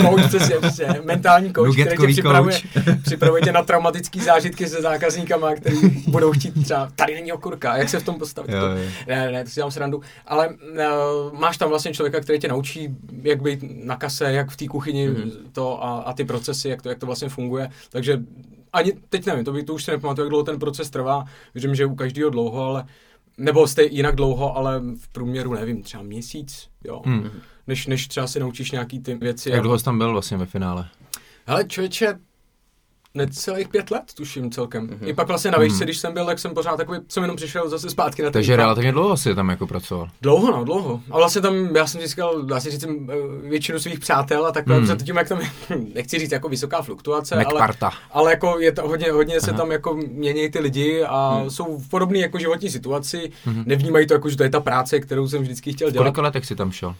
[SPEAKER 4] coach, přesně, přesně, mentální coach, který tě připravuje, připravuje tě na traumatické zážitky se zákazníkama, který budou chtít třeba, tady není okurka, jak se v tom postavit.
[SPEAKER 3] Jo,
[SPEAKER 4] To-
[SPEAKER 3] jo.
[SPEAKER 4] Ne, ne, to si dělám srandu, ale uh, máš tam vlastně člověka, který tě naučí, jak být na kase, jak v té kuchyni
[SPEAKER 2] Mhm.
[SPEAKER 4] mm. to a, a ty procesy, jak to, jak to vlastně funguje, takže ani teď nevím, to, by, to už si nepamatuju, jak dlouho ten proces trvá, věřím, že u každého dlouho, ale nebo jste jinak dlouho, ale v průměru nevím, třeba měsíc, jo,
[SPEAKER 3] Hmm.
[SPEAKER 4] hmm. než, než třeba si naučíš nějaký ty věci.
[SPEAKER 3] Jak dlouho jsi tam byl vlastně ve finále?
[SPEAKER 4] Hele, člověče, necelých pět let, tuším celkem.
[SPEAKER 2] Mhm.
[SPEAKER 4] Mm-hmm. I pak vlastně na výšce,
[SPEAKER 3] Mhm.
[SPEAKER 4] když jsem byl, tak jsem pořád takový, jsem jenom přišel zase zpátky na ten
[SPEAKER 3] Takže relativně dlouho jsi tam jako pracoval.
[SPEAKER 4] Dlouho, no, dlouho. A vlastně tam, já jsem získal, dá se říct, eh, většinu svých přátel a takhle,
[SPEAKER 3] hmm.
[SPEAKER 4] tím, jak tam nechci říct jako vysoká fluktuace, ale,
[SPEAKER 3] McParta.
[SPEAKER 4] ale jako je to hodně, hodně se
[SPEAKER 3] Aha.
[SPEAKER 4] tam jako mění ty lidi a
[SPEAKER 2] hmm.
[SPEAKER 4] jsou v podobné jako životní situaci,
[SPEAKER 3] Mhm.
[SPEAKER 4] hmm. nevnímají to jako, že to je ta práce, kterou jsem vždycky chtěl
[SPEAKER 3] V
[SPEAKER 4] dělat.
[SPEAKER 3] kolika letech jsi tam šel?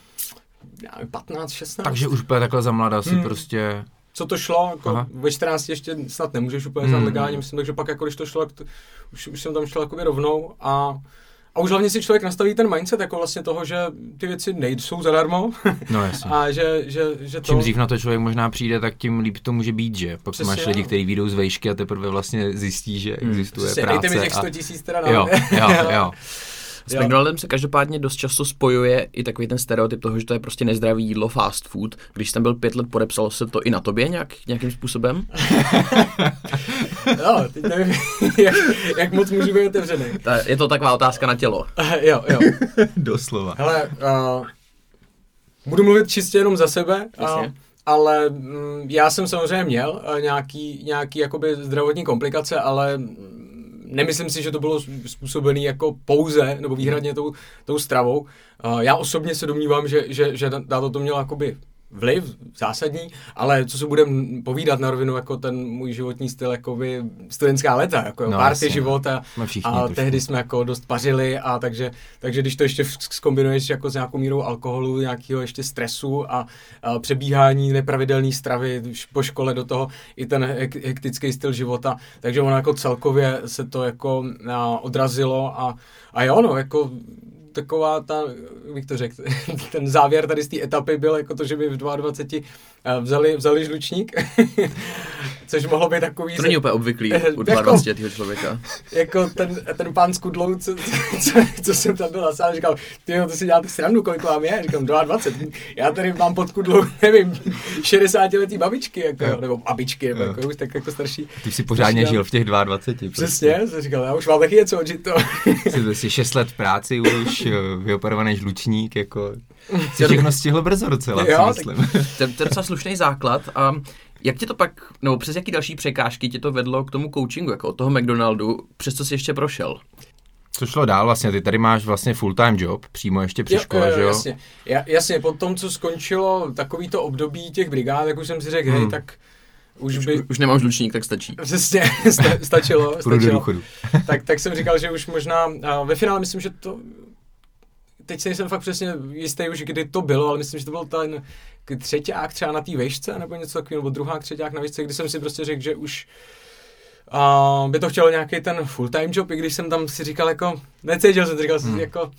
[SPEAKER 4] Já nevím, 15, 16.
[SPEAKER 3] Takže už takhle za mladá si
[SPEAKER 4] Hmm.
[SPEAKER 3] prostě...
[SPEAKER 4] co to šlo, jako
[SPEAKER 3] Aha.
[SPEAKER 4] ve 14 ještě snad nemůžeš úplně
[SPEAKER 3] Hmm.
[SPEAKER 4] legálně, myslím, takže pak jako když to šlo, tak to, už, už jsem tam šel jakoby rovnou a a už hlavně si člověk nastaví ten mindset jako vlastně toho, že ty věci nejsou zadarmo
[SPEAKER 3] No jasně.
[SPEAKER 4] a že, že, že to...
[SPEAKER 3] Čím dřív na to člověk možná přijde, tak tím líp to může být, že? Pak
[SPEAKER 4] Přesně,
[SPEAKER 3] máš lidi,
[SPEAKER 4] jo.
[SPEAKER 3] kteří vyjdou z vejšky a teprve vlastně zjistí, že
[SPEAKER 2] Hmm.
[SPEAKER 3] existuje
[SPEAKER 4] Přesně,
[SPEAKER 3] práce.
[SPEAKER 4] dejte mi těch
[SPEAKER 3] a...
[SPEAKER 4] 100 tisíc teda na
[SPEAKER 3] Jo, jo, jo.
[SPEAKER 2] S
[SPEAKER 4] Jo.
[SPEAKER 2] McDonaldem se každopádně dost často spojuje i takový ten stereotyp toho, že to je prostě nezdravý jídlo, fast food. Když jsem byl pět let, podepsalo se to i na tobě nějak, nějakým způsobem?
[SPEAKER 4] jo, teď nevím, jak, jak moc můžu být otevřený.
[SPEAKER 2] Ta- Je to taková otázka na tělo.
[SPEAKER 4] jo, jo.
[SPEAKER 3] Doslova.
[SPEAKER 4] Hele, uh, budu mluvit čistě jenom za sebe, uh,
[SPEAKER 2] Jasně.
[SPEAKER 4] ale mm, já jsem samozřejmě měl uh, nějaký, nějaký jakoby zdravotní komplikace, ale nemyslím si, že to bylo způsobené jako pouze nebo výhradně tou, tou stravou. Uh, já osobně se domnívám, že, že, že na to mělo jakoby vliv zásadní, ale co se budeme povídat na rovinu, jako ten můj životní styl, jakoby studentská léta, jako
[SPEAKER 3] No,
[SPEAKER 4] no, party
[SPEAKER 3] jasně.
[SPEAKER 4] život a, a tehdy jsme jako dost pařili a takže, takže když to ještě zkombinuješ jako s nějakou mírou alkoholu, nějakého ještě stresu a, a přebíhání nepravidelné stravy po škole do toho i ten hek- hektický styl života, takže ono jako celkově se to jako a, odrazilo a, a jo, no, jako taková ta, jak to řekl, ten závěr tady z té etapy byl jako to, že by v 22 eh, vzali, vzali žlučník, což mohlo být takový...
[SPEAKER 2] To není úplně obvyklý u
[SPEAKER 4] Jako-
[SPEAKER 2] 22 letého člověka.
[SPEAKER 4] jako ten, ten pán s kudlou, co, co, co jsem tam byl a sám říkal, ty jo, to si děláte srandu, kolik vám je? Říkám, 22. Já tady mám pod kudlou, nevím, 60 letý babičky, jako, jo. nebo babičky, nebo jako, už tak jako starší.
[SPEAKER 3] Ty jsi pořádně
[SPEAKER 4] Přesně.
[SPEAKER 3] žil v těch 22.
[SPEAKER 4] Přesně, jsem říkal, já už mám taky něco odžít to.
[SPEAKER 3] Jsi, jsi 6 let v práci už, jo, vyoperovaný žlučník, jako... Jsi všechno stihl brzo docela,
[SPEAKER 4] Jo,
[SPEAKER 3] si
[SPEAKER 4] tak-
[SPEAKER 3] myslím.
[SPEAKER 2] To, to je docela slušný základ a jak tě to pak, nebo přes jaký další překážky tě to vedlo k tomu coachingu, jako od toho McDonaldu, přesto jsi ještě prošel?
[SPEAKER 3] Co šlo dál vlastně? Ty tady máš vlastně full-time job, přímo ještě při škole, že jo?
[SPEAKER 4] Jasně, ja, jasně, po tom, co skončilo takovýto období těch brigád, tak už jsem si řekl,
[SPEAKER 3] Hmm.
[SPEAKER 4] hej, tak už by...
[SPEAKER 2] Už nemám žlučník, tak stačí.
[SPEAKER 4] Přesně, sta, stačilo,
[SPEAKER 3] do
[SPEAKER 4] stačilo. tak, tak jsem říkal, že už možná, a ve finále myslím, že to, teď si nejsem fakt přesně jistý už, kdy to bylo, ale myslím, že to byl ten třeťák třeba na té vejšce, nebo něco takového, nebo druhá třeťák na vejšce, kdy jsem si prostě řekl, že už a by to chtělo nějaký ten full-time job, i když jsem tam si říkal jako, necítil jsem, říkal jsem
[SPEAKER 3] Hmm.
[SPEAKER 4] si jako,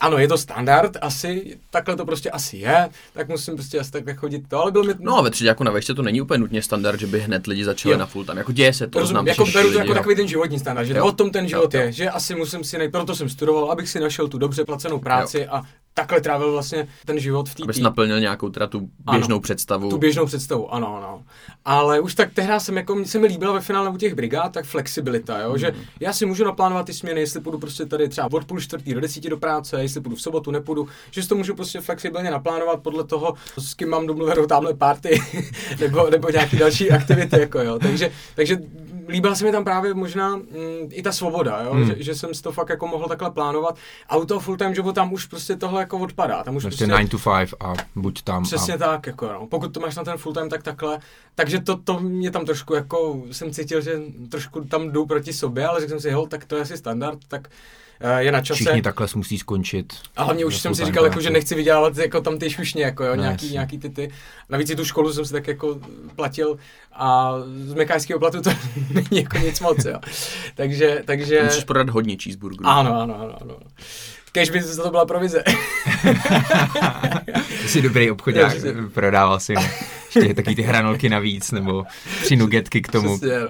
[SPEAKER 4] ano, je to standard, asi, takhle to prostě asi je, tak musím prostě asi takhle chodit to, ale bylo mi...
[SPEAKER 2] No a ve třetí jako na vešce to není úplně nutně standard, že by hned lidi začali
[SPEAKER 4] Jo.
[SPEAKER 2] na full time. Jako děje se to, znám
[SPEAKER 4] jako beru to jako
[SPEAKER 2] jo.
[SPEAKER 4] takový ten životní standard, že
[SPEAKER 2] Jo.
[SPEAKER 4] o tom ten život
[SPEAKER 2] Jo, jo.
[SPEAKER 4] je, že asi musím si najít, proto jsem studoval, abych si našel tu dobře placenou práci a takhle trávil vlastně ten život v té
[SPEAKER 2] Abys naplnil nějakou teda tu
[SPEAKER 4] Ano.
[SPEAKER 2] běžnou představu.
[SPEAKER 4] tu běžnou představu, ano, ano. Ale už tak tehdy jsem jako, se mi líbila ve finále u těch brigád, tak flexibilita, jo, že já si můžu naplánovat ty směny, jestli půjdu prostě tady třeba od půl čtvrtý do desíti do práce, jestli půjdu v sobotu, nepůjdu, že si to můžu prostě flexibilně naplánovat podle toho, s kým mám domluvenou tamhle party, nebo, nebo nějaký další aktivity, jako jo. Takže, takže líbila se mi tam právě možná mm, i ta svoboda, jo,
[SPEAKER 3] Hmm.
[SPEAKER 4] že, že, jsem si to fakt jako mohl takhle plánovat. A u toho full-time jobu tam už prostě tohle jako odpadá. Tam už
[SPEAKER 3] Prostě
[SPEAKER 4] prostě
[SPEAKER 3] 9 to 5 a buď tam.
[SPEAKER 4] Přesně
[SPEAKER 3] a...
[SPEAKER 4] tak, jako no. Pokud to máš na ten full time, tak takhle. Takže to, to mě tam trošku jako, jsem cítil, že trošku tam jdu proti sobě, ale řekl jsem si, hol, tak to je asi standard, tak je na čase.
[SPEAKER 3] Všichni takhle musí skončit.
[SPEAKER 4] A hlavně už jsem si říkal, jako, že nechci vydělávat jako tam ty šušně, jako jo,
[SPEAKER 3] No,
[SPEAKER 4] nějaký,
[SPEAKER 3] jasně.
[SPEAKER 4] nějaký ty ty. Navíc i tu školu jsem si tak jako platil a z mekářského platu to není jako nic moc, jo. Takže, takže...
[SPEAKER 2] Musíš prodat hodně cheeseburgerů.
[SPEAKER 4] Ano, ano, ano, ano. Kež by za to byla provize.
[SPEAKER 3] Ty jsi dobrý obchodák, prodával si ještě taky ty hranolky navíc, nebo tři nugetky k tomu.
[SPEAKER 4] Přesně, no.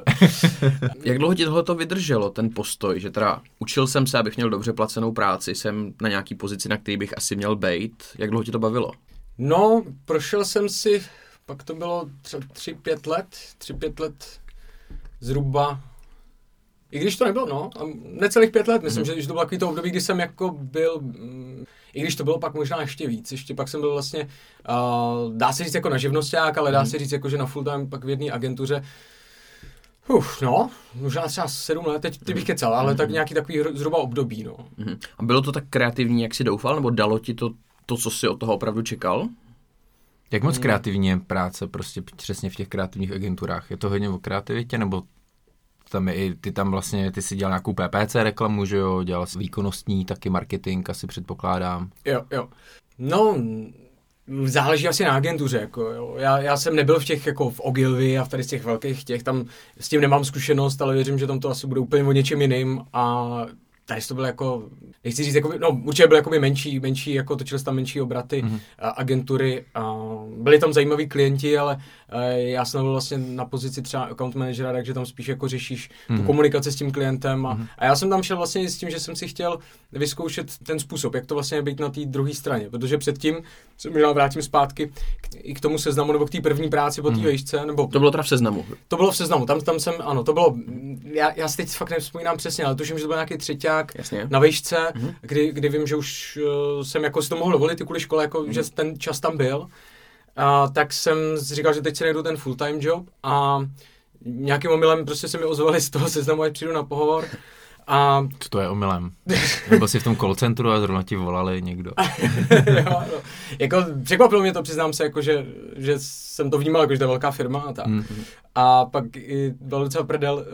[SPEAKER 2] Jak dlouho ti tohle to vydrželo, ten postoj, že teda učil jsem se, abych měl dobře placenou práci, jsem na nějaký pozici, na který bych asi měl být. Jak dlouho ti to bavilo?
[SPEAKER 4] No, prošel jsem si, pak to bylo třeba 3-5 let, 3-5 let zhruba, i když to nebylo, no, a necelých pět let, myslím, mm-hmm. že, že to bylo takový to období, kdy jsem jako byl, mm, i když to bylo pak možná ještě víc, ještě pak jsem byl vlastně, uh, dá se říct jako na živnosták, ale dá se říct jako, že na full time pak v jedné agentuře, Uf, no, možná třeba sedm let, teď ty bych kecal, ale tak nějaký takový zhruba období, no.
[SPEAKER 2] Mhm. A bylo to tak kreativní, jak si doufal, nebo dalo ti to, to co si od toho opravdu čekal?
[SPEAKER 3] Jak moc kreativní je práce prostě přesně v těch kreativních agenturách? Je to hodně o kreativitě, nebo tam je i, ty tam vlastně, ty si dělal nějakou PPC reklamu, že jo, dělal jsi výkonnostní, taky marketing, asi předpokládám.
[SPEAKER 4] Jo, jo. No, záleží asi na agentuře, jako jo. Já, já jsem nebyl v těch, jako v Ogilvy a v tady z těch velkých těch, tam s tím nemám zkušenost, ale věřím, že tam to asi bude úplně o něčem jiným a tady to bylo jako, nechci říct, jako, no určitě byly jako menší, menší, jako točili tam menší obraty, mm-hmm. a, agentury a byli tam zajímaví klienti, ale a, já jsem byl vlastně na pozici třeba account managera, takže tam spíš jako řešíš mm-hmm. tu komunikaci s tím klientem a, mm-hmm. a já jsem tam šel vlastně s tím, že jsem si chtěl vyzkoušet ten způsob, jak to vlastně být na té druhé straně, protože předtím se možná vrátím zpátky k, i k tomu seznamu nebo k té první práci po té mm-hmm. vejšce, nebo
[SPEAKER 2] To bylo teda v seznamu.
[SPEAKER 4] to bylo v seznamu, tam, tam jsem, ano, to bylo, já, já si teď fakt nevzpomínám přesně, ale tuším, že to byl nějaký třeťák
[SPEAKER 2] Jasně.
[SPEAKER 4] na vejšce, mm-hmm. kdy, kdy vím, že už uh, jsem jako si to mohl dovolit i kvůli škole, jako, mm-hmm. že ten čas tam byl, a, tak jsem si říkal, že teď si najdu ten full-time job a nějakým omylem prostě se mi ozvali z toho seznamu, ať přijdu na pohovor. A
[SPEAKER 3] Co to je omylem? Nebo si v tom call centru a zrovna ti volali někdo.
[SPEAKER 4] jo, no. jako překvapilo mě to, přiznám se, jako, že, že jsem to vnímal, jako, že to je velká firma a tak.
[SPEAKER 3] Mm.
[SPEAKER 4] A pak i byl docela prdel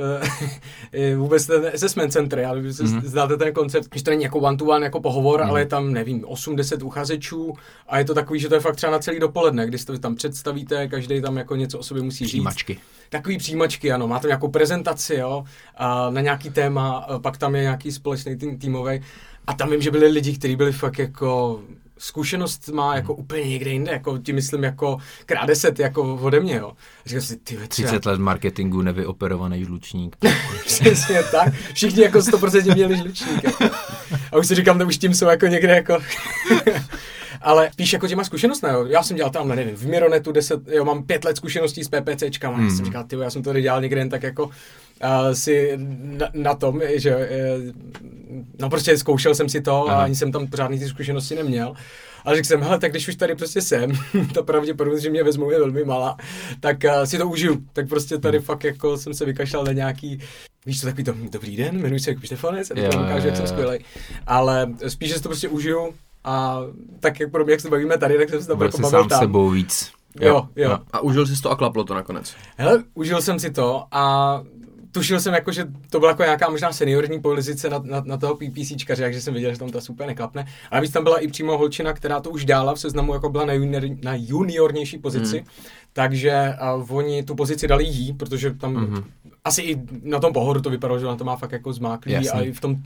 [SPEAKER 4] uh, vůbec ten assessment center, já nevím,
[SPEAKER 3] Mhm.
[SPEAKER 4] mm-hmm. znáte ten koncept, že to není jako one to one jako pohovor, mm. ale je tam, nevím, 8-10 uchazečů a je to takový, že to je fakt třeba na celý dopoledne, kdy si to tam představíte, každý tam jako něco o sobě musí říct. Takový přijímačky, ano, máte nějakou prezentaci, jo, a na nějaký téma, a pak tam je nějaký společný tým, týmový. A tam vím, že byli lidi, kteří byli fakt jako zkušenost má jako úplně někde jinde, jako ti myslím jako krát deset jako ode mě, jo. A říkal si, ty
[SPEAKER 3] 30 let marketingu, nevyoperovaný žlučník.
[SPEAKER 4] Přesně tak. Všichni jako 100% měli žlučník. Jako. A už si říkám, to už tím jsou jako někde jako... Ale spíš jako těma zkušenostmi. Já jsem dělal tam, nevím, v Mironetu 10, jo, mám pět let zkušeností s PPCčkama. Mm. Já jsem říkal, ty, já jsem to dělal někde jen tak jako uh, si na, na tom, že uh, no prostě zkoušel jsem si to
[SPEAKER 3] Aha.
[SPEAKER 4] a ani jsem tam žádný ty zkušenosti neměl. A řekl jsem, hele, tak když už tady prostě jsem, ta pravděpodobnost, že mě vezmou je velmi malá, tak uh, si to užiju. Tak prostě tady
[SPEAKER 3] Hmm.
[SPEAKER 4] fakt jako jsem se vykašlal na nějaký, víš co, takový to, dobrý den, jmenuji se jako Štefanec, a to ukážu, jak jsem
[SPEAKER 3] jo.
[SPEAKER 4] skvělej. Ale spíš, že si to prostě užiju a tak jak pro mě, jak se bavíme tady, tak jsem se tam
[SPEAKER 3] Byl
[SPEAKER 4] jako bavil
[SPEAKER 3] sám
[SPEAKER 4] tam.
[SPEAKER 3] sebou víc.
[SPEAKER 4] Jo, jo.
[SPEAKER 2] A užil jsi to a klaplo to nakonec.
[SPEAKER 4] Hele, užil jsem si to a tušil jsem jako, že to byla jako nějaká možná seniorní pozice na, na, na toho PPCčkaře, takže jsem viděl, že tam ta super neklapne. Ale víc tam byla i přímo holčina, která to už dála v seznamu, jako byla na, junior, na juniornější pozici.
[SPEAKER 2] Hmm.
[SPEAKER 4] Takže a oni tu pozici dali jí, protože tam
[SPEAKER 3] Mhm.
[SPEAKER 4] asi i na tom pohodu to vypadalo, že ona to má fakt jako zmáklý
[SPEAKER 3] Jasný.
[SPEAKER 4] a i v tom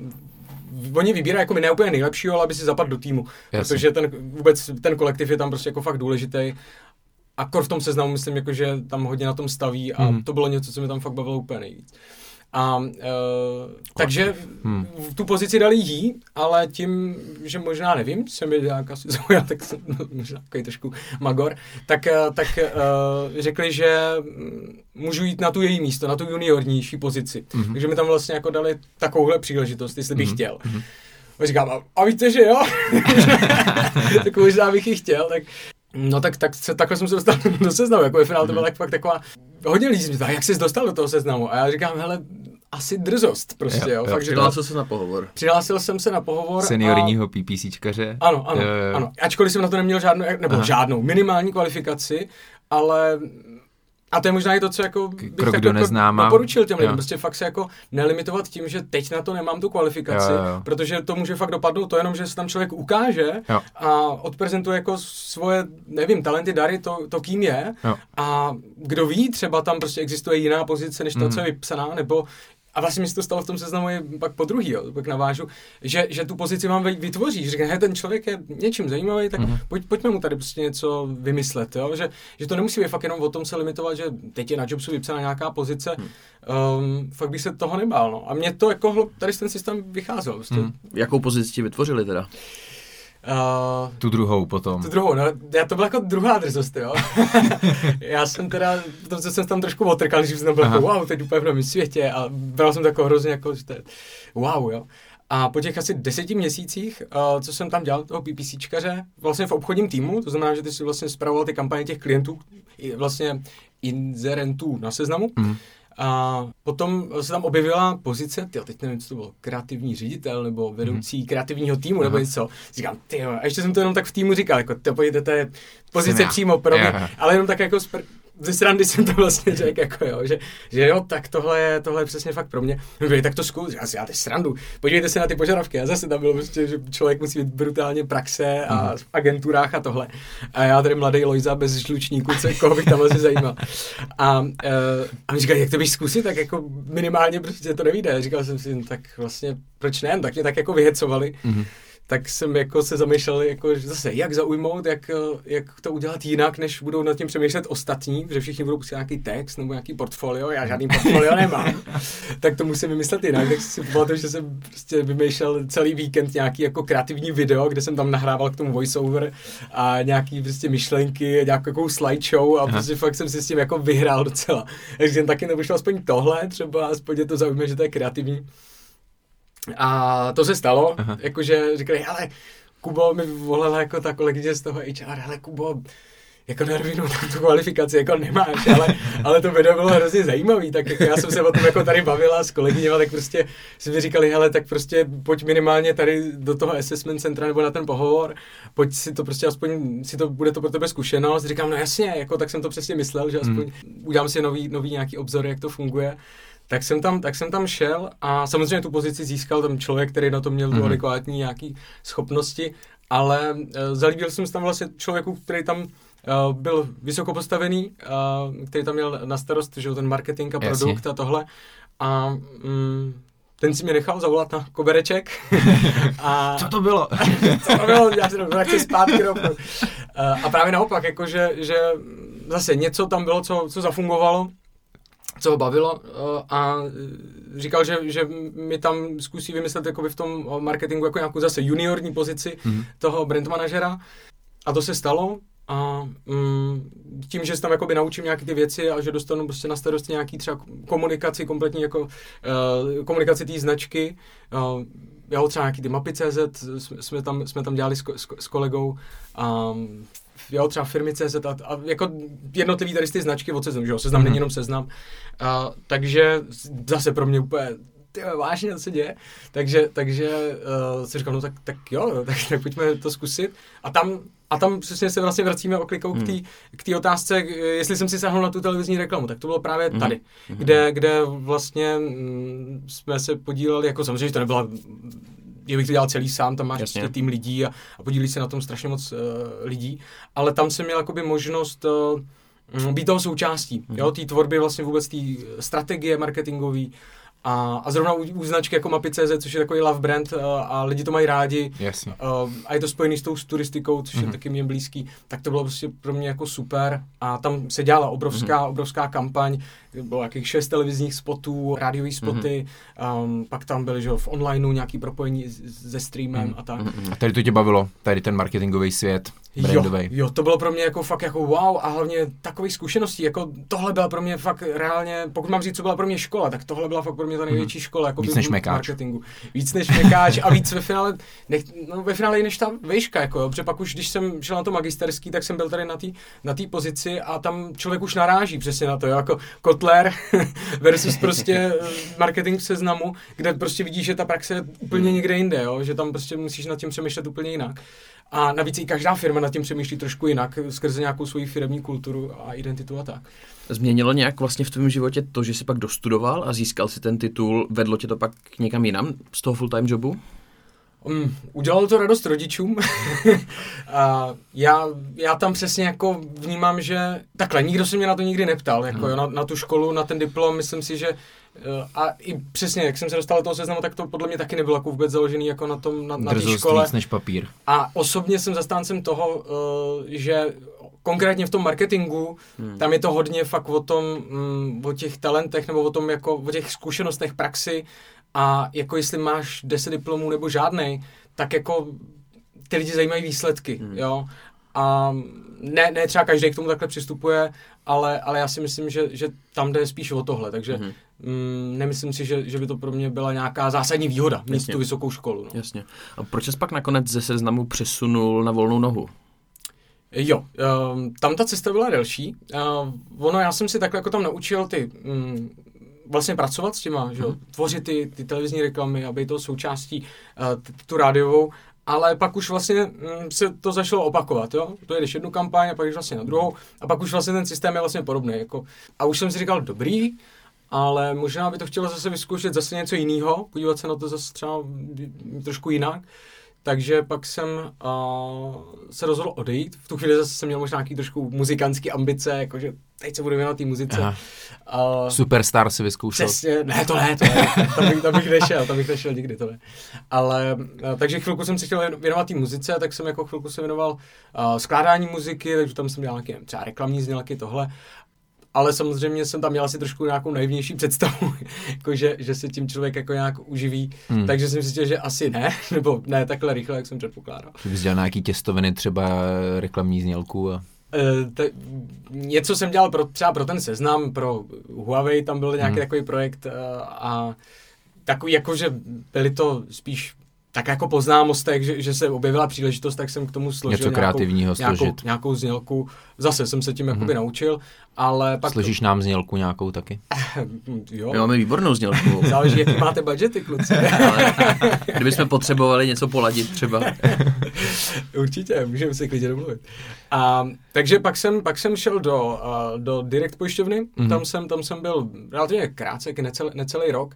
[SPEAKER 4] Oni vybírají jako ne úplně nejlepšího, ale aby si zapadl do týmu.
[SPEAKER 3] Jasný.
[SPEAKER 4] Protože ten, vůbec ten kolektiv je tam prostě jako fakt důležitý. A kor v tom seznamu myslím, jako, že tam hodně na tom staví a
[SPEAKER 3] Mhm.
[SPEAKER 4] to bylo něco, co mi tam fakt bavilo úplně nejvíc. A uh, takže
[SPEAKER 3] Hmm.
[SPEAKER 4] v tu pozici dali jí, ale tím, že možná nevím, jsem je nějak asi zaujal, tak jsem no, možná takový trošku magor, tak, eh, tak uh, řekli, že mm, můžu jít na tu její místo, na tu juniornější pozici.
[SPEAKER 3] Mhm.
[SPEAKER 4] Takže mi tam vlastně jako dali takovouhle příležitost, jestli bych
[SPEAKER 3] Mhm.
[SPEAKER 4] chtěl. A říkám, a, a víte, že jo? tak možná bych ji chtěl, tak No tak, tak se, takhle jsem se dostal do seznamu, jako ve finále to byla tak, fakt taková, hodně lidí ptá, jak jsi se dostal do toho seznamu? A já říkám, hele, asi drzost prostě,
[SPEAKER 3] Jo,
[SPEAKER 4] jo,
[SPEAKER 3] jo.
[SPEAKER 4] fakt, že to,
[SPEAKER 2] Přihlásil se na pohovor.
[SPEAKER 4] přihlásil jsem se na pohovor.
[SPEAKER 3] Seniorního PPCčkaře.
[SPEAKER 4] A, ano, ano,
[SPEAKER 3] Jo, jo.
[SPEAKER 4] ano. Ačkoliv jsem na to neměl žádnou, nebo
[SPEAKER 3] Aha.
[SPEAKER 4] žádnou, minimální kvalifikaci, ale a to je možná i to, co jako bych
[SPEAKER 3] krok
[SPEAKER 4] tak
[SPEAKER 3] do
[SPEAKER 4] jako
[SPEAKER 3] neznáma.
[SPEAKER 4] doporučil těm lidem. Prostě fakt se jako nelimitovat tím, že teď na to nemám tu kvalifikaci,
[SPEAKER 3] Jo, jo,
[SPEAKER 4] protože to může fakt dopadnout to jenom, že se tam člověk ukáže
[SPEAKER 3] Jo.
[SPEAKER 4] a odprezentuje jako svoje, nevím, talenty, dary, to, to kým je.
[SPEAKER 3] Jo.
[SPEAKER 4] A kdo ví, třeba tam prostě existuje jiná pozice, než to,
[SPEAKER 3] Mhm.
[SPEAKER 4] co je vypsaná, nebo a vlastně mi se to stalo v tom seznamu je pak po druhý, jo, pak navážu, že, že tu pozici vám vy- vytvoří, "He, ten člověk je něčím zajímavý, tak
[SPEAKER 3] Mhm.
[SPEAKER 4] pojď, pojďme mu tady prostě něco vymyslet, jo? Že, že to nemusí být fakt jenom o tom se limitovat, že teď je na Jobsu vypsaná nějaká pozice,
[SPEAKER 3] Mhm.
[SPEAKER 4] um, fakt bych se toho nebál, no. A mě to jako, tady ten systém vycházel, prostě.
[SPEAKER 3] Mhm.
[SPEAKER 2] Jakou pozici ti vytvořili teda?
[SPEAKER 4] Uh,
[SPEAKER 3] Tu druhou potom.
[SPEAKER 4] tu druhou, no, já to byla jako druhá drzost, jo. já jsem teda, potom co jsem tam trošku otrkal, že jsem byl
[SPEAKER 3] Aha.
[SPEAKER 4] jako, wow, teď úplně v novém světě a bral jsem to jako hrozně jako, že to je, wow, jo. A po těch asi deseti měsících, uh, co jsem tam dělal, toho PPCčkaře, vlastně v obchodním týmu, to znamená, že ty si vlastně zpravoval ty kampaně těch klientů, vlastně inzerentů na seznamu,
[SPEAKER 3] Mhm.
[SPEAKER 4] A potom se tam objevila pozice, tyjo, teď nevím, co to bylo, kreativní ředitel nebo vedoucí kreativního týmu nebo něco. Říkám, ty a ještě jsem to jenom tak v týmu říkal, jako to pojďte, to je pozice přímo pro mě, ale jenom tak jako spr- ze srandy jsem to vlastně řekl, jako jo, že, že jo, tak tohle je, tohle je přesně fakt pro mě. Říkali, tak to zkus, já si já teď srandu. Podívejte se na ty požadavky. A zase tam bylo prostě, že člověk musí být brutálně praxe a
[SPEAKER 3] Mhm.
[SPEAKER 4] v agenturách a tohle. A já tady mladý Lojza bez žlučníku, co, koho bych tam vlastně zajímal. A, uh, a mi říkali, jak to bych zkusit, tak jako minimálně prostě to nevíde. Říkal jsem si, no, tak vlastně proč ne? Tak mě tak jako vyhecovali.
[SPEAKER 3] Mhm.
[SPEAKER 4] Tak jsem jako se zamýšlel, jako že zase, jak zaujmout, jak, eh, jak to udělat jinak, než budou nad tím přemýšlet ostatní, že všichni budou pustit nějaký text nebo nějaký portfolio, já žádný portfolio nemám, tak to musím vymyslet jinak. Tak si pamatuju, že jsem prostě vymýšlel celý víkend nějaký jako kreativní video, kde jsem tam nahrával k tomu voiceover a nějaký prostě myšlenky, nějakou slideshow a
[SPEAKER 3] Aha.
[SPEAKER 4] prostě fakt jsem si s tím jako vyhrál docela. Takže jsem taky nevyšel aspoň tohle, třeba aspoň je to zaujme, že to je kreativní. A to se stalo,
[SPEAKER 3] Aha.
[SPEAKER 4] jakože říkali, ale Kubo mi volala jako ta kolegyně z toho HR, hele Kubo, jako na rovinu tam tu kvalifikaci jako nemáš, ale, ale to video bylo hrozně zajímavý, tak jako já jsem se o tom jako tady bavila s kolegyněma, tak prostě si mi říkali, hele, tak prostě pojď minimálně tady do toho assessment centra nebo na ten pohovor, pojď si to prostě aspoň, si to, bude to pro tebe zkušenost, říkám, no jasně, jako tak jsem to přesně myslel, že aspoň udělám si nový, nový nějaký obzor, jak to funguje. Tak jsem, tam, tak jsem tam šel a samozřejmě tu pozici získal ten člověk, který na to měl tu
[SPEAKER 3] Mhm.
[SPEAKER 4] adekvátní nějaký schopnosti, ale uh, zalíbil jsem se tam vlastně člověku, který tam uh, byl vysoko postavený, uh, který tam měl na starost že, ten marketing a
[SPEAKER 3] Jasně.
[SPEAKER 4] produkt a tohle. A mm, ten si mě nechal zavolat na kobereček. a,
[SPEAKER 3] Co to bylo?
[SPEAKER 4] co to bylo, já jsem chci zpátky. Eh, A právě naopak, jako že, že zase něco tam bylo, co, co zafungovalo, co ho bavilo eh, a říkal, že, že mi tam zkusí vymyslet jakoby v tom marketingu jako nějakou zase juniorní pozici
[SPEAKER 3] Mhm.
[SPEAKER 4] toho brand manažera a to se stalo a mm, tím, že se tam jakoby naučím nějaké ty věci a že dostanu prostě na starost nějaký třeba komunikaci, kompletní jako uh, komunikaci té značky, uh, jo, třeba nějaký ty mapy CZ jsme tam, jsme tam dělali s, s, s kolegou, um, jo, třeba firmy CZ a, a jako jednotlivý tady ty značky od seznamu, že jo, seznam mm-hmm. není jenom seznam, uh, takže zase pro mě úplně ty vážně, co se děje. Takže, takže uh, si říkal, no tak, tak jo, tak, tak pojďme to zkusit. A tam, a tam přesně se vlastně vracíme oklikou hmm. k té otázce, jestli jsem si sáhnul na tu televizní reklamu, tak to bylo právě hmm. tady, hmm. Kde, kde vlastně mm, jsme se podíleli, jako samozřejmě, že to nebyla kdybych to dělal celý sám, tam máš prostě tým lidí a, a podílí se na tom strašně moc uh, lidí, ale tam jsem měl jakoby možnost uh, být toho součástí, mm. jo, té tvorby vlastně vůbec té strategie marketingové a, a zrovna u, u značky jako Mapy.cz, což je takový love brand a, a lidi to mají rádi.
[SPEAKER 3] Jasně.
[SPEAKER 4] A, a je to spojený s tou turistikou, což mm-hmm. je mhm. taky mě blízký, tak to bylo prostě pro mě jako super. A tam se dělala obrovská, mm-hmm. obrovská kampaň, bylo jakých šest televizních spotů, rádiové spoty, mm-hmm. um, pak tam byly že, v onlineu nějaký propojení se streamem mm-hmm. a tak.
[SPEAKER 3] Mm-hmm. A tady to tě bavilo, tady ten marketingový svět?
[SPEAKER 4] Jo, jo, to bylo pro mě jako fakt jako wow a hlavně takových zkušeností, jako tohle byla pro mě fakt reálně, pokud mám říct, co byla pro mě škola, tak tohle byla fakt pro mě ta největší škola, jako
[SPEAKER 3] víc než mekáč.
[SPEAKER 4] marketingu. Víc než mekáč a víc ve finále, nech, no ve finále i než ta výška, jako jo, protože pak už, když jsem šel na to magisterský, tak jsem byl tady na té na tý pozici a tam člověk už naráží přesně na to, jo, jako Kotler versus prostě eh, marketing v seznamu, kde prostě vidíš, že ta praxe je úplně někde jinde, jo, že tam prostě musíš nad tím přemýšlet úplně jinak. A navíc i každá firma nad tím přemýšlí trošku jinak, skrze nějakou svoji firmní kulturu a identitu a tak.
[SPEAKER 2] Změnilo nějak vlastně v tvém životě to, že jsi pak dostudoval a získal si ten titul, vedlo tě to pak někam jinam z toho full-time jobu?
[SPEAKER 4] Um, udělalo to radost rodičům. a já, já tam přesně jako vnímám, že takhle, nikdo se mě na to nikdy neptal, jako hmm. jo, na, na tu školu, na ten diplom, myslím si, že a i přesně, jak jsem se dostal do toho seznamu, tak to podle mě taky nebylo jako vůbec založený jako na tom, na, na té škole.
[SPEAKER 3] než papír.
[SPEAKER 4] A osobně jsem zastáncem toho, eh, že konkrétně v tom marketingu, hmm. tam je to hodně fakt o tom, mm, o těch talentech nebo o tom jako, o těch zkušenostech praxi a jako jestli máš 10 diplomů nebo žádnej, tak jako ty lidi zajímají výsledky, hmm. jo. A ne, ne třeba každý k tomu takhle přistupuje, ale, ale já si myslím, že, že tam jde spíš o tohle, takže mm-hmm. Mm, nemyslím si, že, že by to pro mě byla nějaká zásadní výhoda mít tu vysokou školu. No.
[SPEAKER 2] Jasně. A proč jsi pak nakonec ze seznamu přesunul na volnou nohu?
[SPEAKER 4] Jo, um, tam ta cesta byla delší. Uh, ono, já jsem si takhle jako tam naučil ty um, vlastně pracovat s těma, že mm-hmm. tvořit ty, ty televizní reklamy a být to součástí uh, tu rádiovou ale pak už vlastně mm, se to začalo opakovat, jo? To jedeš jednu kampaň a pak jdeš vlastně na druhou a pak už vlastně ten systém je vlastně podobný. Jako, a už jsem si říkal, dobrý, ale možná by to chtělo zase vyzkoušet zase něco jiného, podívat se na to zase třeba trošku jinak. Takže pak jsem uh, se rozhodl odejít. V tu chvíli zase jsem měl možná nějaký trošku muzikantský ambice, jakože teď se budu věnovat té muzice.
[SPEAKER 3] Uh, Superstar si vyzkoušel.
[SPEAKER 4] Přesně, ne, to ne, to ne. tam, bych, tam bych nešel, tam bych nešel nikdy, to ne. Ale, uh, takže chvilku jsem se chtěl věnovat té muzice, tak jsem jako chvilku se věnoval uh, skládání muziky, takže tam jsem dělal nějaké třeba reklamní znělky, tohle ale samozřejmě jsem tam měl asi trošku nějakou naivnější představu, jako že, že se tím člověk jako nějak uživí, hmm. takže jsem si že asi ne, nebo ne takhle rychle, jak jsem předpokládal.
[SPEAKER 3] Že bys dělal nějaký těstoviny, třeba reklamní znělku a...
[SPEAKER 4] Uh, te, něco jsem dělal pro, třeba pro ten seznam, pro Huawei, tam byl nějaký hmm. takový projekt uh, a takový jako, že byly to spíš tak jako po známostech, že, že se objevila příležitost, tak jsem k tomu složil
[SPEAKER 3] Něco kreativního
[SPEAKER 4] nějakou, nějakou, nějakou znělku. Zase jsem se tím mm-hmm. jakoby naučil, ale pak...
[SPEAKER 3] Složíš to... nám znělku nějakou taky?
[SPEAKER 2] jo. My máme výbornou znělku.
[SPEAKER 4] Záleží, jaký máte budgety, kluci. ale,
[SPEAKER 2] kdybychom potřebovali něco poladit třeba.
[SPEAKER 4] Určitě, můžeme se klidně domluvit. A, takže pak jsem, pak jsem šel do, uh, do direct pojišťovny, mm-hmm. tam, jsem, tam jsem byl relativně krátce, necelý, necelý rok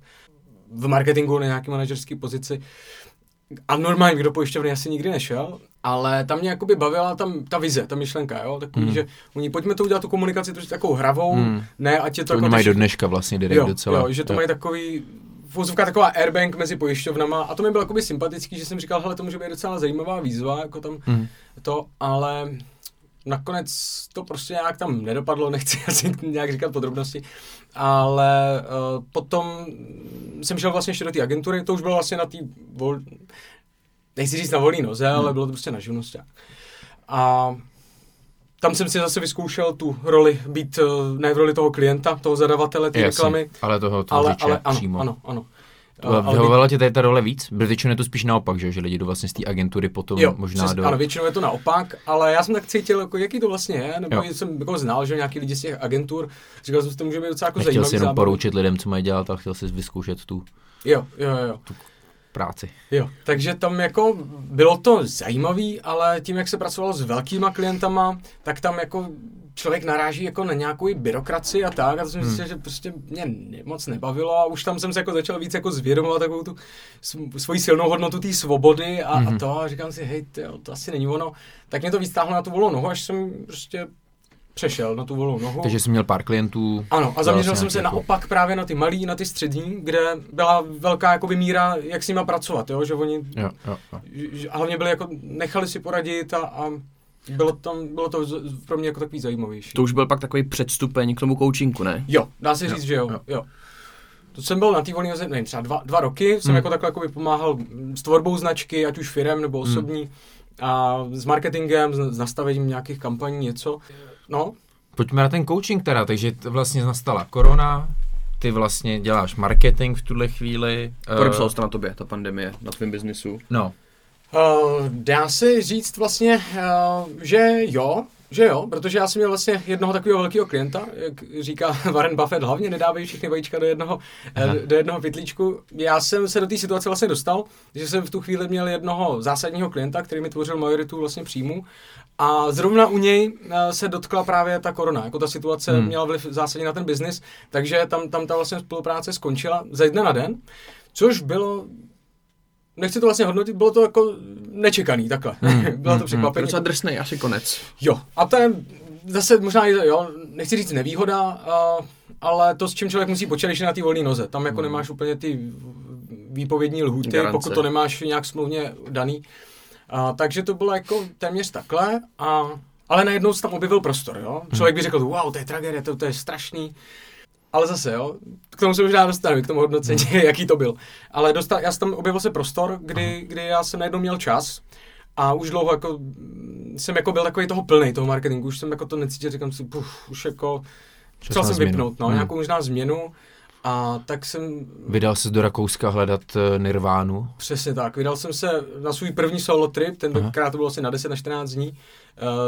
[SPEAKER 4] v marketingu na nějaké manažerské pozici a normálně do pojišťovny asi nikdy nešel, ale tam mě jakoby bavila tam ta vize, ta myšlenka, jo, takový, mm. že oni pojďme to udělat tu komunikaci trošku takovou hravou, mm. ne, ať je to,
[SPEAKER 3] to jako... mají do dneška vlastně direkt
[SPEAKER 4] jo,
[SPEAKER 3] docela.
[SPEAKER 4] Jo, že to jo. mají takový vozovka taková airbank mezi pojišťovnama a to mi bylo jakoby sympatický, že jsem říkal, hele, to může být docela zajímavá výzva, jako tam mm. to, ale nakonec to prostě nějak tam nedopadlo, nechci asi nějak říkat podrobnosti, ale uh, potom jsem šel vlastně ještě do té agentury, to už bylo vlastně na té vol... nechci říct na volný noze, hmm. ale bylo to prostě na živnosti. A tam jsem si zase vyzkoušel tu roli, být eh, ne v roli toho klienta, toho zadavatele, ty
[SPEAKER 3] Jasně,
[SPEAKER 4] reklamy,
[SPEAKER 3] ale toho
[SPEAKER 4] ale,
[SPEAKER 3] tvořiče
[SPEAKER 4] ale ano,
[SPEAKER 3] přímo.
[SPEAKER 4] ano, ano.
[SPEAKER 3] Ale
[SPEAKER 4] ale
[SPEAKER 3] Vyhovovala ti tady ta role víc? Byl většinou je to spíš naopak, že, že lidi jdou vlastně z té agentury potom
[SPEAKER 4] Jo,
[SPEAKER 3] možná
[SPEAKER 4] přes,
[SPEAKER 3] do...
[SPEAKER 4] ano, většinou je to naopak, ale já jsem tak cítil, jako, jaký to vlastně je, nebo
[SPEAKER 3] Jo.
[SPEAKER 4] jsem jako znal, že nějaký lidi z těch agentur, říkal jsem si, to může být docela jako
[SPEAKER 3] Nechtěl
[SPEAKER 4] zajímavý
[SPEAKER 3] si jenom
[SPEAKER 4] zábavný.
[SPEAKER 3] poroučit lidem, co mají dělat, a chtěl si vyzkoušet tu
[SPEAKER 4] Jo, jo, jo.
[SPEAKER 3] práci.
[SPEAKER 4] Jo, takže tam jako bylo to zajímavý, ale tím, jak se pracovalo s velkýma klientama, tak tam jako člověk naráží jako na nějakou byrokracii a tak a to jsem hmm. zjistil, že prostě mě moc nebavilo a už tam jsem se jako začal víc jako zvědomovat takovou tu sv- svoji silnou hodnotu té svobody a, a to a říkám si, hej, tyjo, to asi není ono. Tak mě to víc na tu volnou nohu, až jsem prostě přešel na tu volnou nohu.
[SPEAKER 3] Takže jsi měl pár klientů.
[SPEAKER 4] Ano, a zaměřil jsem se
[SPEAKER 3] jako-
[SPEAKER 4] naopak právě na ty malý, na ty střední, kde byla velká jakoby míra, jak s nima pracovat, jo? že oni
[SPEAKER 3] Jo, jo, jo.
[SPEAKER 4] že- a hlavně byli jako, nechali si poradit a, a bylo, tam, bylo to pro mě jako takový zajímavější.
[SPEAKER 2] To už byl pak takový předstupeň k tomu coachingu, ne?
[SPEAKER 4] Jo, dá se říct, že jo,
[SPEAKER 3] jo.
[SPEAKER 4] jo. To jsem byl na té volné noze, nevím, třeba dva, dva roky, jsem
[SPEAKER 3] Hmm.
[SPEAKER 4] jako takhle jako pomáhal s tvorbou značky, ať už firem nebo osobní, a s marketingem, s, s nastavením nějakých kampaní, něco. No,
[SPEAKER 3] Pojďme na ten coaching teda, takže vlastně nastala korona, ty vlastně děláš marketing v tuhle chvíli.
[SPEAKER 2] Podepsal
[SPEAKER 3] eh,
[SPEAKER 2] jsi to na tobě, ta pandemie, na tvém biznisu.
[SPEAKER 3] No,
[SPEAKER 4] Uh, dá se říct vlastně, uh, že jo, že jo, protože já jsem měl vlastně jednoho takového velkého klienta, jak říká Warren Buffett, hlavně nedávej všechny vajíčka do jednoho,
[SPEAKER 3] Aha.
[SPEAKER 4] eh, do jednoho pytlíčku. Já jsem se do té situace vlastně dostal, že jsem v tu chvíli měl jednoho zásadního klienta, který mi tvořil majoritu vlastně příjmu a zrovna u něj eh, se dotkla právě ta korona, jako ta situace
[SPEAKER 3] Hmm.
[SPEAKER 4] měla vliv zásadně na ten biznis, takže tam, tam ta vlastně spolupráce skončila ze dne na den, což bylo nechci to vlastně hodnotit, bylo to jako nečekaný takhle.
[SPEAKER 3] Hmm,
[SPEAKER 4] bylo to
[SPEAKER 3] hmm,
[SPEAKER 4] překvapení.
[SPEAKER 2] Docela drsnej, asi konec.
[SPEAKER 4] Jo, a to je zase možná, i- jo, nechci říct nevýhoda, a, ale to, s čím člověk musí počítat, když je na té volné noze. Tam jako nemáš úplně ty výpovědní lhuty,
[SPEAKER 2] Garance.
[SPEAKER 4] pokud to nemáš nějak smluvně daný. A, takže to bylo jako téměř takhle, a, ale najednou se tam objevil prostor, jo. Člověk by řekl, wow, to je tragédie, to, to je strašný. Ale zase, jo, k tomu se možná dostaneme, k tomu hodnocení, jaký to byl. Ale dostal, já jsem tam objevil se prostor, kdy, kdy já jsem najednou měl čas a už dlouho jako mm, jsem jako byl takový toho plný toho marketingu, už jsem jako to necítil, říkám si, puf, už jako chtěl jsem
[SPEAKER 3] změnu.
[SPEAKER 4] vypnout, no,
[SPEAKER 3] Hmm.
[SPEAKER 4] nějakou možná změnu a tak jsem
[SPEAKER 3] vydal ses do Rakouska hledat eh, Nirvánu.
[SPEAKER 4] Přesně tak. Vydal jsem se na svůj první solo trip, tentokrát to bylo asi na 10 na 14 dní,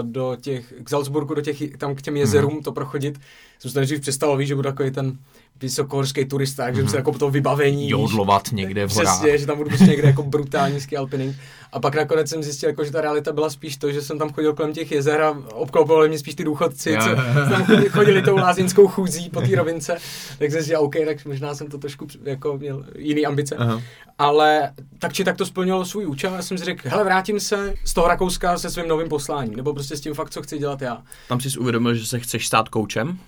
[SPEAKER 4] do těch, k Salzburgu, do těch, tam k těm jezerům to prochodit. Jsem si to nejdřív představoval, že budu takový ten vysokohorský turista, takže jsem se jako po toho vybavení.
[SPEAKER 3] Jodlovat někde v horách.
[SPEAKER 4] Přesně, že tam budu prostě někde jako brutální ski alpining. A pak nakonec jsem zjistil, jako, že ta realita byla spíš to, že jsem tam chodil kolem těch jezer a obklopovali mě spíš ty důchodci,
[SPEAKER 3] Jo.
[SPEAKER 4] co tam chodili, chodili tou lázeňskou chůzí po té rovince. Tak jsem si říkal, OK, tak možná jsem to trošku jako měl jiný ambice.
[SPEAKER 3] Aha.
[SPEAKER 4] Ale tak či tak to splnilo svůj účel. Já jsem si řekl, hele, vrátím se z toho Rakouska se svým novým posláním, nebo prostě s tím fakt, co chci dělat já.
[SPEAKER 2] Tam jsi si uvědomil, že se chceš stát koučem?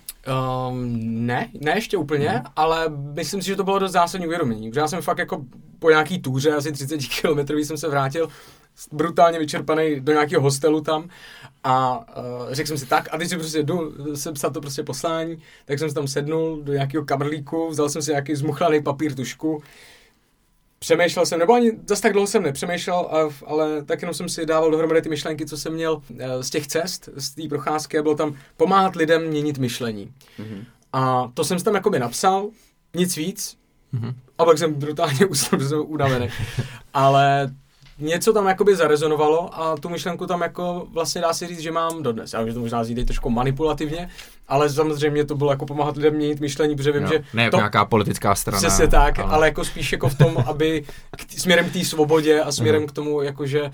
[SPEAKER 4] Um, ne, ne ještě úplně, hmm. ale myslím si, že to bylo dost zásadní uvědomění, protože já jsem fakt jako po nějaký túře, asi 30 km jsem se vrátil, brutálně vyčerpaný do nějakého hostelu tam a uh, řekl jsem si tak, a teď si prostě jdu sepsat to prostě poslání, tak jsem si tam sednul do nějakého kabrlíku, vzal jsem si nějaký zmuchlaný papír, tušku, přemýšlel jsem, nebo ani zase tak dlouho jsem nepřemýšlel, ale tak jenom jsem si dával dohromady ty myšlenky, co jsem měl eh, z těch cest, z té procházky a bylo tam pomáhat lidem měnit myšlení.
[SPEAKER 2] Mhm.
[SPEAKER 4] A to jsem tam jakoby napsal, nic víc, a pak jsem brutálně usnul, protože jsem unavený. Ale něco tam jakoby zarezonovalo a tu myšlenku tam jako vlastně dá se říct, že mám dodnes. Já vím, že to možná zní teď trošku manipulativně, ale samozřejmě to bylo jako pomáhat lidem měnit myšlení, protože vím,
[SPEAKER 3] Jo.
[SPEAKER 4] že
[SPEAKER 3] Ne jako
[SPEAKER 4] to,
[SPEAKER 3] nějaká politická strana.
[SPEAKER 4] Přesně tak, ale... ale jako spíš jako v tom, aby k t- směrem k té svobodě a směrem k tomu, jakože uh,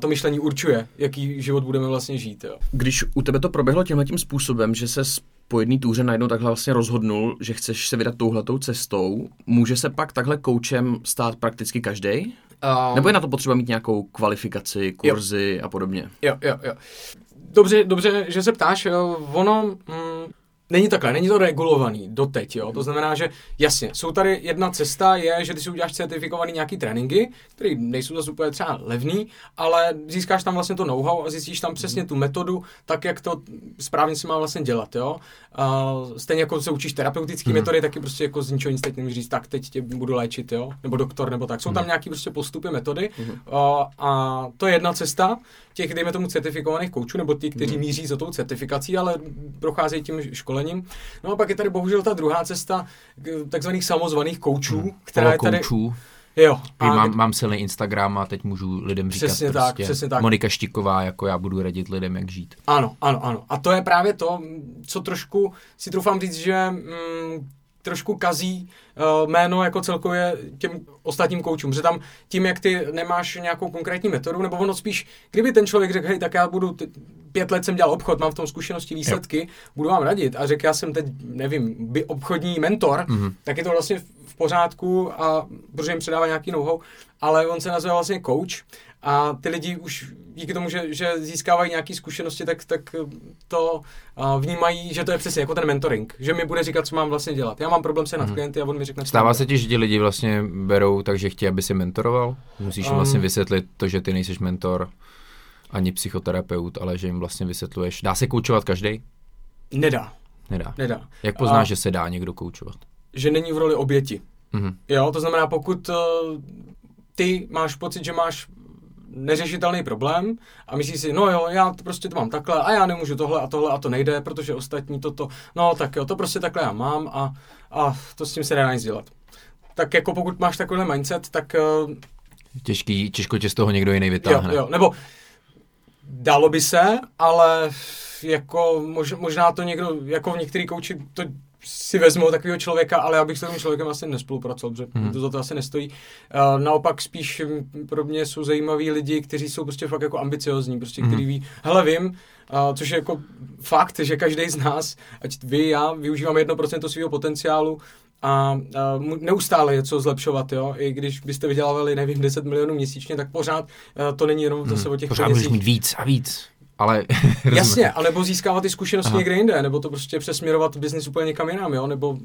[SPEAKER 4] to myšlení určuje, jaký život budeme vlastně žít. Jo.
[SPEAKER 2] Když u tebe to proběhlo tímhle tím způsobem, že se po jedné túře najednou takhle vlastně rozhodnul, že chceš se vydat touhletou cestou, může se pak takhle koučem stát prakticky každý?
[SPEAKER 4] Um,
[SPEAKER 2] Nebo je na to potřeba mít nějakou kvalifikaci, kurzy a podobně?
[SPEAKER 4] Jo, jo, jo. Dobře, dobře, že se ptáš. Jo. Ono, mm, Není takhle, není to regulovaný doteď, jo. To znamená, že jasně, jsou tady jedna cesta, je, že ty si uděláš certifikovaný nějaký tréninky, které nejsou zase úplně třeba levný, ale získáš tam vlastně to know-how a zjistíš tam přesně tu metodu, tak jak to správně se má vlastně dělat, jo. A stejně jako se učíš terapeutické
[SPEAKER 3] Mhm.
[SPEAKER 4] metody, taky prostě jako z ničeho nic teď nemůžeš říct, tak teď tě budu léčit, jo, nebo doktor, nebo tak. Jsou
[SPEAKER 3] Mhm.
[SPEAKER 4] tam nějaký prostě postupy, metody a, a to je jedna cesta těch, dejme tomu, certifikovaných koučů, nebo ty,
[SPEAKER 3] Mhm.
[SPEAKER 4] kteří míří za tou certifikací, ale procházejí tím školením. No a pak je tady bohužel ta druhá cesta takzvaných samozvaných koučů, která je tady...
[SPEAKER 3] koučů.
[SPEAKER 4] Jo.
[SPEAKER 3] A mám, mám silný Instagram a teď můžu lidem říkat
[SPEAKER 4] Přesně tak,
[SPEAKER 3] prostě
[SPEAKER 4] přesně tak.
[SPEAKER 3] Monika Štiková, jako já budu radit lidem, jak žít.
[SPEAKER 4] Ano, ano, ano. A to je právě to, co trošku si troufám říct, že mm, trošku kazí uh, jméno jako celkově těm ostatním koučům, že tam tím, jak ty nemáš nějakou konkrétní metodu, nebo ono spíš, kdyby ten člověk řekl, hej, tak já budu, t- pět let jsem dělal obchod, mám v tom zkušenosti, výsledky, jo. budu vám radit a řekl, já jsem teď, nevím, by obchodní mentor, mm-hmm. tak je to vlastně v- pořádku a protože jim předává nějaký know-how, ale on se nazývá vlastně coach a ty lidi už díky tomu, že, že získávají nějaké zkušenosti, tak, tak to uh, vnímají, že to je přesně jako ten mentoring, že mi bude říkat, co mám vlastně dělat. Já mám problém se nad klienty a on mi řekne, co
[SPEAKER 3] Stává se ti, že ti lidi vlastně berou tak, že chtějí, aby si mentoroval? Musíš jim
[SPEAKER 4] Um.
[SPEAKER 3] vlastně vysvětlit to, že ty nejseš mentor ani psychoterapeut, ale že jim vlastně vysvětluješ. Dá se koučovat každý?
[SPEAKER 4] Nedá,
[SPEAKER 3] Nedá.
[SPEAKER 4] nedá.
[SPEAKER 3] Jak poznáš,
[SPEAKER 4] A-
[SPEAKER 3] že se dá někdo koučovat?
[SPEAKER 4] Že není v roli oběti.
[SPEAKER 3] Mhm.
[SPEAKER 4] Jo, to znamená, pokud uh, ty máš pocit, že máš neřešitelný problém a myslíš si, no jo, já to prostě to mám takhle a já nemůžu tohle a tohle a to nejde, protože ostatní toto, no tak jo, to prostě takhle já mám a, a to s tím se nedá nic dělat. Tak jako pokud máš takovýhle mindset, tak uh,
[SPEAKER 3] Těžký, těžko tě z toho někdo jiný
[SPEAKER 4] jo,
[SPEAKER 3] vytáhne.
[SPEAKER 4] jo, nebo dalo by se, ale jako mož, možná to někdo, jako v některý kouči to si vezmou takového člověka, ale já bych s takovým člověkem asi nespolupracoval, protože
[SPEAKER 3] Mhm.
[SPEAKER 4] to za to asi nestojí. Uh, naopak spíš mm, pro mě jsou zajímaví lidi, kteří jsou prostě fakt jako ambiciozní, prostě
[SPEAKER 3] Mhm.
[SPEAKER 4] kteří ví, hele vím, uh, což je jako fakt, že každý z nás, ať vy, já, využíváme 1% svého potenciálu a uh, mu- neustále je co zlepšovat, jo. I když byste vydělávali, nevím, 10 milionů měsíčně, tak pořád uh, to není jenom zase o těch.
[SPEAKER 3] Pořád
[SPEAKER 4] penězích.
[SPEAKER 3] mít víc a víc, ale...
[SPEAKER 4] Jasně, anebo získávat ty zkušenosti
[SPEAKER 3] Aha.
[SPEAKER 4] někde jinde, nebo to prostě přesměrovat biznis úplně někam jinam, jo? nebo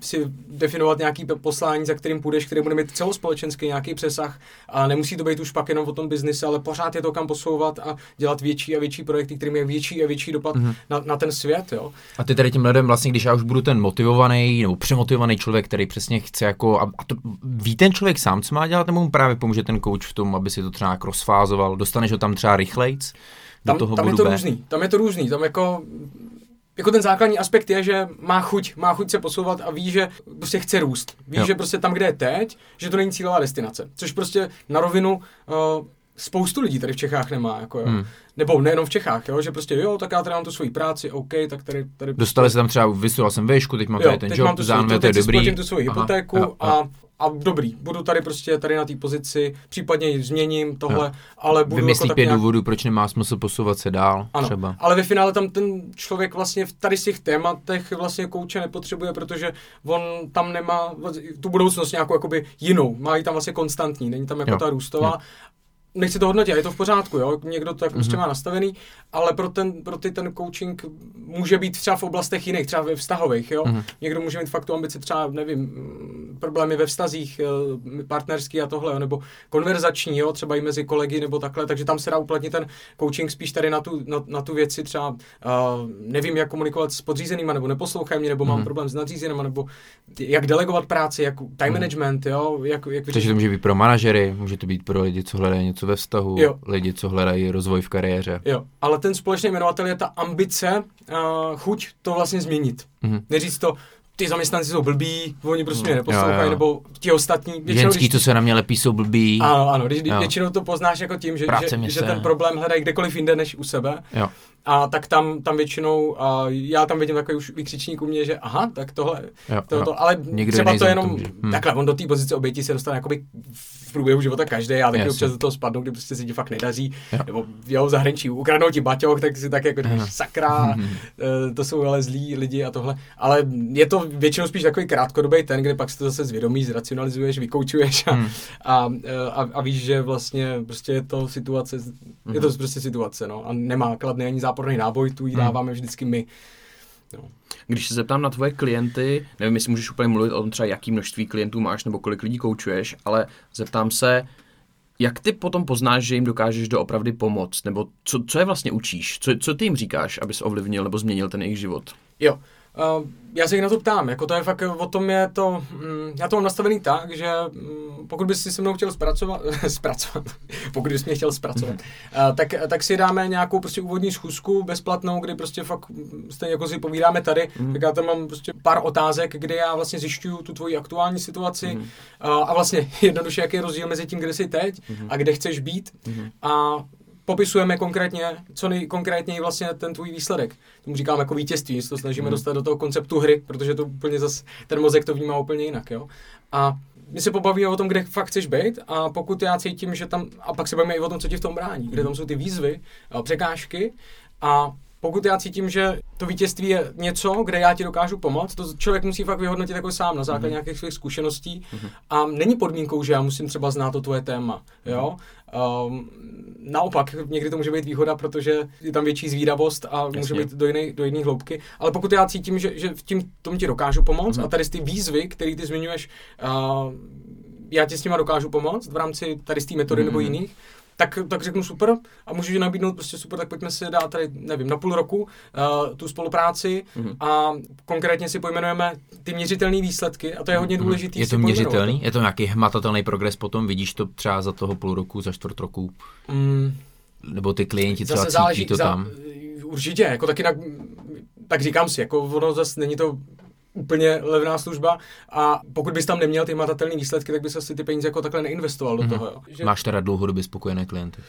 [SPEAKER 4] si definovat nějaký poslání, za kterým půjdeš, který bude mít celospolečenský nějaký přesah a nemusí to být už pak jenom o tom biznise, ale pořád je to kam posouvat a dělat větší a větší projekty, který mají větší a větší dopad
[SPEAKER 3] Mhm.
[SPEAKER 4] na, na ten svět, jo.
[SPEAKER 3] A ty tady tím lidem vlastně, když já už budu ten motivovaný nebo přemotivovaný člověk, který přesně chce jako, a, a to, ví ten člověk sám, co má dělat, nebo mu právě pomůže ten coach v tom, aby si to třeba nějak rozfázoval, dostaneš ho tam třeba rychlejc do
[SPEAKER 4] Tam,
[SPEAKER 3] toho
[SPEAKER 4] tam je to
[SPEAKER 3] B?
[SPEAKER 4] různý, tam je to různý, tam jako jako ten základní aspekt je, že má chuť, má chuť se posouvat a ví, že prostě chce růst. Ví,
[SPEAKER 3] Jo.
[SPEAKER 4] že prostě tam, kde je teď, že to není cílová destinace. Což prostě na rovinu uh, spoustu lidí tady v Čechách nemá. Jako, jo.
[SPEAKER 3] Hmm.
[SPEAKER 4] Nebo nejenom v Čechách, jo, že prostě jo, tak já tady mám tu svoji práci, OK, tak tady... tady
[SPEAKER 3] Dostali se tam třeba, vystudoval jsem výšku, teď mám
[SPEAKER 4] jo,
[SPEAKER 3] tady ten
[SPEAKER 4] teď
[SPEAKER 3] job,
[SPEAKER 4] mám tu
[SPEAKER 3] je
[SPEAKER 4] teď
[SPEAKER 3] dobrý.
[SPEAKER 4] tu svoji
[SPEAKER 3] Aha,
[SPEAKER 4] hypotéku
[SPEAKER 3] jo, jo.
[SPEAKER 4] a, a dobrý, budu tady prostě tady na té pozici, případně ji změním tohle,
[SPEAKER 3] Jo.
[SPEAKER 4] ale budu
[SPEAKER 3] Vymyslí
[SPEAKER 4] jako tak
[SPEAKER 3] pět
[SPEAKER 4] nějak...
[SPEAKER 3] důvodů, proč nemá smysl posouvat se dál,
[SPEAKER 4] Ano,
[SPEAKER 3] třeba.
[SPEAKER 4] ale ve finále tam ten člověk vlastně v tady z těch tématech vlastně kouče nepotřebuje, protože on tam nemá tu budoucnost nějakou jakoby jinou, má ji tam vlastně konstantní, není tam jako
[SPEAKER 3] Jo,
[SPEAKER 4] ta růstová. Nechci to hodnotit, je to v pořádku, jo? někdo to tak
[SPEAKER 3] Mhm.
[SPEAKER 4] prostě má nastavený, ale pro, ten, pro ty ten coaching může být třeba v oblastech jiných, třeba ve vztahových, jo.
[SPEAKER 3] Mhm.
[SPEAKER 4] Někdo může mít fakt tu ambici třeba, nevím, problémy ve vztazích, eh, partnerský a tohle, jo? nebo konverzační, jo, třeba i mezi kolegy nebo takhle, takže tam se dá uplatnit ten coaching spíš tady na tu, na, na tu věci třeba, uh, nevím, jak komunikovat s podřízenýma, nebo neposlouchají mě, nebo mám
[SPEAKER 3] Mhm.
[SPEAKER 4] problém s nadřízenýma, nebo jak delegovat práci, jak time management, jo, jak, jak
[SPEAKER 3] Takže to může být pro manažery, může to být pro lidi, co hledají něco ve vztahu,
[SPEAKER 4] Jo.
[SPEAKER 3] lidi, co hledají rozvoj v kariéře.
[SPEAKER 4] Jo, ale ten společný jmenovatel je ta ambice, uh, chuť to vlastně změnit.
[SPEAKER 3] Mhm.
[SPEAKER 4] Neříct to, ty zaměstnanci jsou blbí, oni prostě mě
[SPEAKER 3] Jo,
[SPEAKER 4] neposlouchají,
[SPEAKER 3] jo.
[SPEAKER 4] nebo ti ostatní.
[SPEAKER 3] Ženský,
[SPEAKER 4] když,
[SPEAKER 3] co se na mě lepí, jsou blbí.
[SPEAKER 4] Ano, ano, když,
[SPEAKER 3] Jo.
[SPEAKER 4] většinou to poznáš jako tím, že, že, že ten problém hledají kdekoliv jinde než u sebe.
[SPEAKER 3] Jo.
[SPEAKER 4] A tak tam, tam většinou, a já tam vidím takový už vykřičník u mě, že aha, tak tohle,
[SPEAKER 3] Jo,
[SPEAKER 4] to,
[SPEAKER 3] jo.
[SPEAKER 4] to, ale
[SPEAKER 3] Někdo
[SPEAKER 4] třeba to
[SPEAKER 3] to
[SPEAKER 4] jenom,
[SPEAKER 3] může. Hm.
[SPEAKER 4] takhle, on do té pozice oběti se dostane jakoby v průběhu života každý, já taky
[SPEAKER 3] Jasně.
[SPEAKER 4] občas do toho spadnu, kdy prostě se ti fakt nedaří,
[SPEAKER 3] Jo.
[SPEAKER 4] nebo jo, v zahraničí ukradnou ti baťoch, tak si tak jako říkáš, sakra, eh, to jsou ale zlí lidi a tohle, ale je to většinou spíš takový krátkodobý ten, kde pak si to zase zvědomíš, zracionalizuješ, vykoučuješ a,
[SPEAKER 3] Hmm.
[SPEAKER 4] a, eh, a, a víš, že vlastně prostě je to situace, je to prostě situace, no, a nemá kladný ani záporný náboj, tu jí
[SPEAKER 3] Hmm.
[SPEAKER 4] dáváme vždycky my. No.
[SPEAKER 2] Když se zeptám na tvoje klienty, nevím, jestli můžeš úplně mluvit o tom třeba, jaký množství klientů máš nebo kolik lidí koučuješ, ale zeptám se, jak ty potom poznáš, že jim dokážeš doopravdy pomoct? Nebo co, co je vlastně učíš? Co, co ty jim říkáš, abys ovlivnil nebo změnil ten jejich život?
[SPEAKER 4] Jo. Uh, já se jich na to ptám, jako to je fakt, o tom je to, mm, já to mám nastavený tak, že mm, pokud bys si se mnou chtěl zpracovat, zpracovat, pokud bys mě chtěl zpracovat, uh, tak, tak si dáme nějakou prostě úvodní schůzku bezplatnou, kdy prostě fakt mm, stejně jako si povídáme tady,
[SPEAKER 2] Mhm.
[SPEAKER 4] tak já tam mám prostě pár otázek, kde já vlastně zjišťuju tu tvoji aktuální situaci
[SPEAKER 2] Mhm.
[SPEAKER 4] uh, a vlastně jednoduše, jaký je rozdíl mezi tím, kde jsi teď
[SPEAKER 2] Mhm.
[SPEAKER 4] a kde chceš být a popisujeme konkrétně, co nejkonkrétněji vlastně ten tvůj výsledek. Tomu říkám jako vítězství, se to snažíme
[SPEAKER 2] Mhm.
[SPEAKER 4] dostat do toho konceptu hry, protože to úplně zas, ten mozek to vnímá úplně jinak, jo. A my se pobavíme o tom, kde fakt chceš být a pokud já cítím, že tam, a pak se bavíme i o tom, co ti v tom brání, kde tam jsou ty výzvy, překážky a pokud já cítím, že to vítězství je něco, kde já ti dokážu pomoct, to člověk musí fakt vyhodnotit jako sám na základě nějakých svých zkušeností. A není podmínkou, že já musím třeba znát to tvoje téma, jo. Um, naopak, někdy to může být výhoda, protože je tam větší zvídavost a může
[SPEAKER 2] Jasně.
[SPEAKER 4] být do jiné do jiný hloubky, ale pokud já cítím, že, že v tím tomu ti dokážu pomoct a tady ty výzvy, které ty zmiňuješ, uh, já ti s nima dokážu pomoct v rámci tady z té metody nebo jiných, tak, tak řeknu super a můžu ti nabídnout prostě super, tak pojďme si dát tady, nevím, na půl roku uh, tu spolupráci a konkrétně si pojmenujeme ty měřitelné výsledky a to je hodně důležité.
[SPEAKER 3] Je to měřitelný? Je to nějaký hmatatelný progres potom? Vidíš to třeba za toho půl roku, za čtvrt roku?
[SPEAKER 4] Mm,
[SPEAKER 3] Nebo ty klienti třeba
[SPEAKER 4] zase
[SPEAKER 3] cítí
[SPEAKER 4] záleží,
[SPEAKER 3] to
[SPEAKER 4] za-
[SPEAKER 3] tam?
[SPEAKER 4] Určitě, jako tak jinak, tak říkám si, jako ono zase není to úplně levná služba a pokud bys tam neměl ty matatelné výsledky, tak bys asi ty peníze jako takhle neinvestoval do toho. Jo. Že,
[SPEAKER 3] Máš teda dlouhodobě spokojené klienty.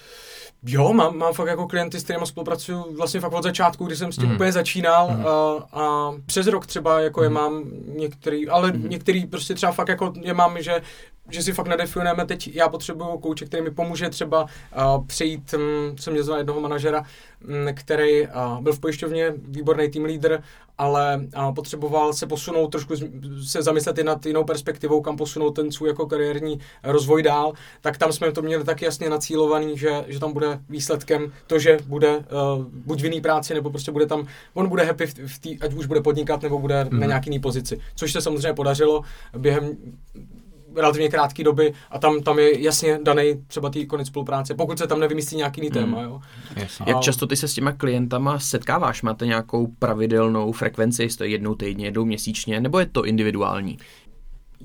[SPEAKER 4] Jo, mám, mám fakt jako klienty, s kterými spolupracuju vlastně fakt od začátku, kdy jsem s tím
[SPEAKER 3] Mhm.
[SPEAKER 4] úplně začínal a, a přes rok třeba jako je mám některý, ale některý prostě třeba fakt jako je mám, že že si fakt nadefinujeme teď, já potřebuju kouče, který mi pomůže třeba uh, přejít, um, jsem měl jednoho manažera, um, který uh, byl v pojišťovně, výborný tým leader, ale uh, potřeboval se posunout, trošku z- se zamyslet i nad jinou perspektivou, kam posunout ten svůj jako kariérní rozvoj dál, tak tam jsme to měli tak jasně nacílovaný, že, že tam bude výsledkem to, že bude uh, buď v jiný práci, nebo prostě bude tam, on bude happy v, v tý, ať už bude podnikat, nebo bude mm. na nějaký jiný pozici, což se samozřejmě podařilo během relativně krátké doby a tam, tam je jasně daný třeba tý konec spolupráce, pokud se tam nevymyslí nějaký jiný téma, jo.
[SPEAKER 3] Jasně.
[SPEAKER 2] Jak
[SPEAKER 4] A-
[SPEAKER 2] často ty se s těma klientama setkáváš? Máte nějakou pravidelnou frekvenci, jestli to je jednou týdně, jednou měsíčně, nebo je to individuální?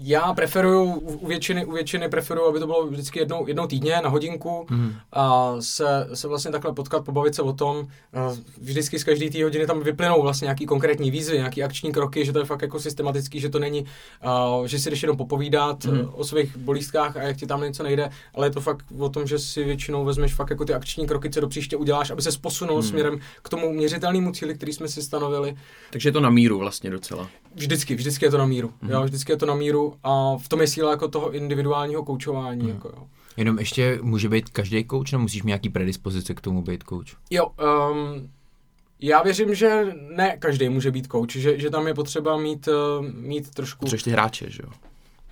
[SPEAKER 4] Já preferuju, u většiny, u většiny preferuju, aby to bylo vždycky jednou, jednou týdně na hodinku
[SPEAKER 3] Mhm.
[SPEAKER 4] a se, se vlastně takhle potkat, pobavit se o tom. Vždycky z každé té hodiny tam vyplynou vlastně nějaký konkrétní výzvy, nějaký akční kroky, že to je fakt jako systematický, že to není, že si jdeš jenom popovídat mm. o svých bolístkách a jak ti tam něco nejde, ale je to fakt o tom, že si většinou vezmeš fakt jako ty akční kroky, co do příště uděláš, aby se posunul mm. směrem k tomu měřitelnému cíli, který jsme si stanovili.
[SPEAKER 2] Takže je to na míru vlastně docela.
[SPEAKER 4] Vždycky, vždycky je to na míru. Mm. Jo, vždycky je to na míru a v tom je síla jako toho individuálního koučování. Mm. Jako, jo.
[SPEAKER 3] Jenom ještě může být každý coach, nebo musíš mít nějaký predispozice k tomu být coach?
[SPEAKER 4] Jo, um, já věřím, že ne každý může být coach, že, že tam je potřeba mít, uh, mít trošku...
[SPEAKER 2] Což ty hráče, že jo?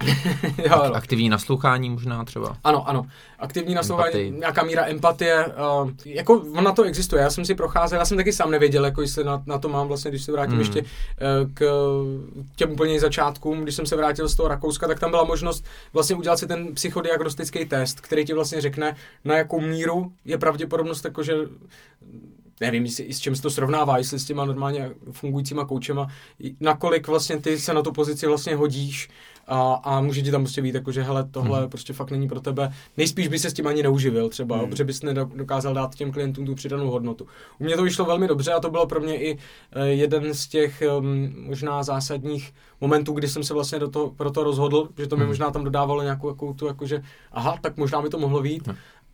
[SPEAKER 4] jo, jo.
[SPEAKER 3] Aktivní naslouchání možná třeba?
[SPEAKER 4] Ano, ano. Aktivní naslouchání,
[SPEAKER 3] Empatii.
[SPEAKER 4] nějaká míra empatie, uh, jako on na to existuje. Já jsem si procházel, já jsem taky sám nevěděl, jako jestli na, na to mám vlastně, když se vrátím
[SPEAKER 3] Hmm.
[SPEAKER 4] ještě uh, k těm úplně začátkům, když jsem se vrátil z toho Rakouska, tak tam byla možnost vlastně udělat si ten psychodiagnostický test, který ti vlastně řekne, na jakou míru je pravděpodobnost, jako že nevím, jestli, s čím se to srovnává, jestli s těma normálně fungujícíma koučema, nakolik vlastně ty se na tu pozici vlastně hodíš a, a může ti tam prostě být jako, že hele, tohle hmm. prostě fakt není pro tebe. Nejspíš by se s tím ani neuživil třeba, hmm. protože bys nedokázal dát těm klientům tu přidanou hodnotu. U mě to vyšlo velmi dobře a to bylo pro mě i eh, jeden z těch um, možná zásadních momentů, kdy jsem se vlastně do toho, pro to rozhodl, že to mi
[SPEAKER 3] Hmm.
[SPEAKER 4] možná tam dodávalo nějakou jakou tu, jakože aha, tak možná by to mohlo být.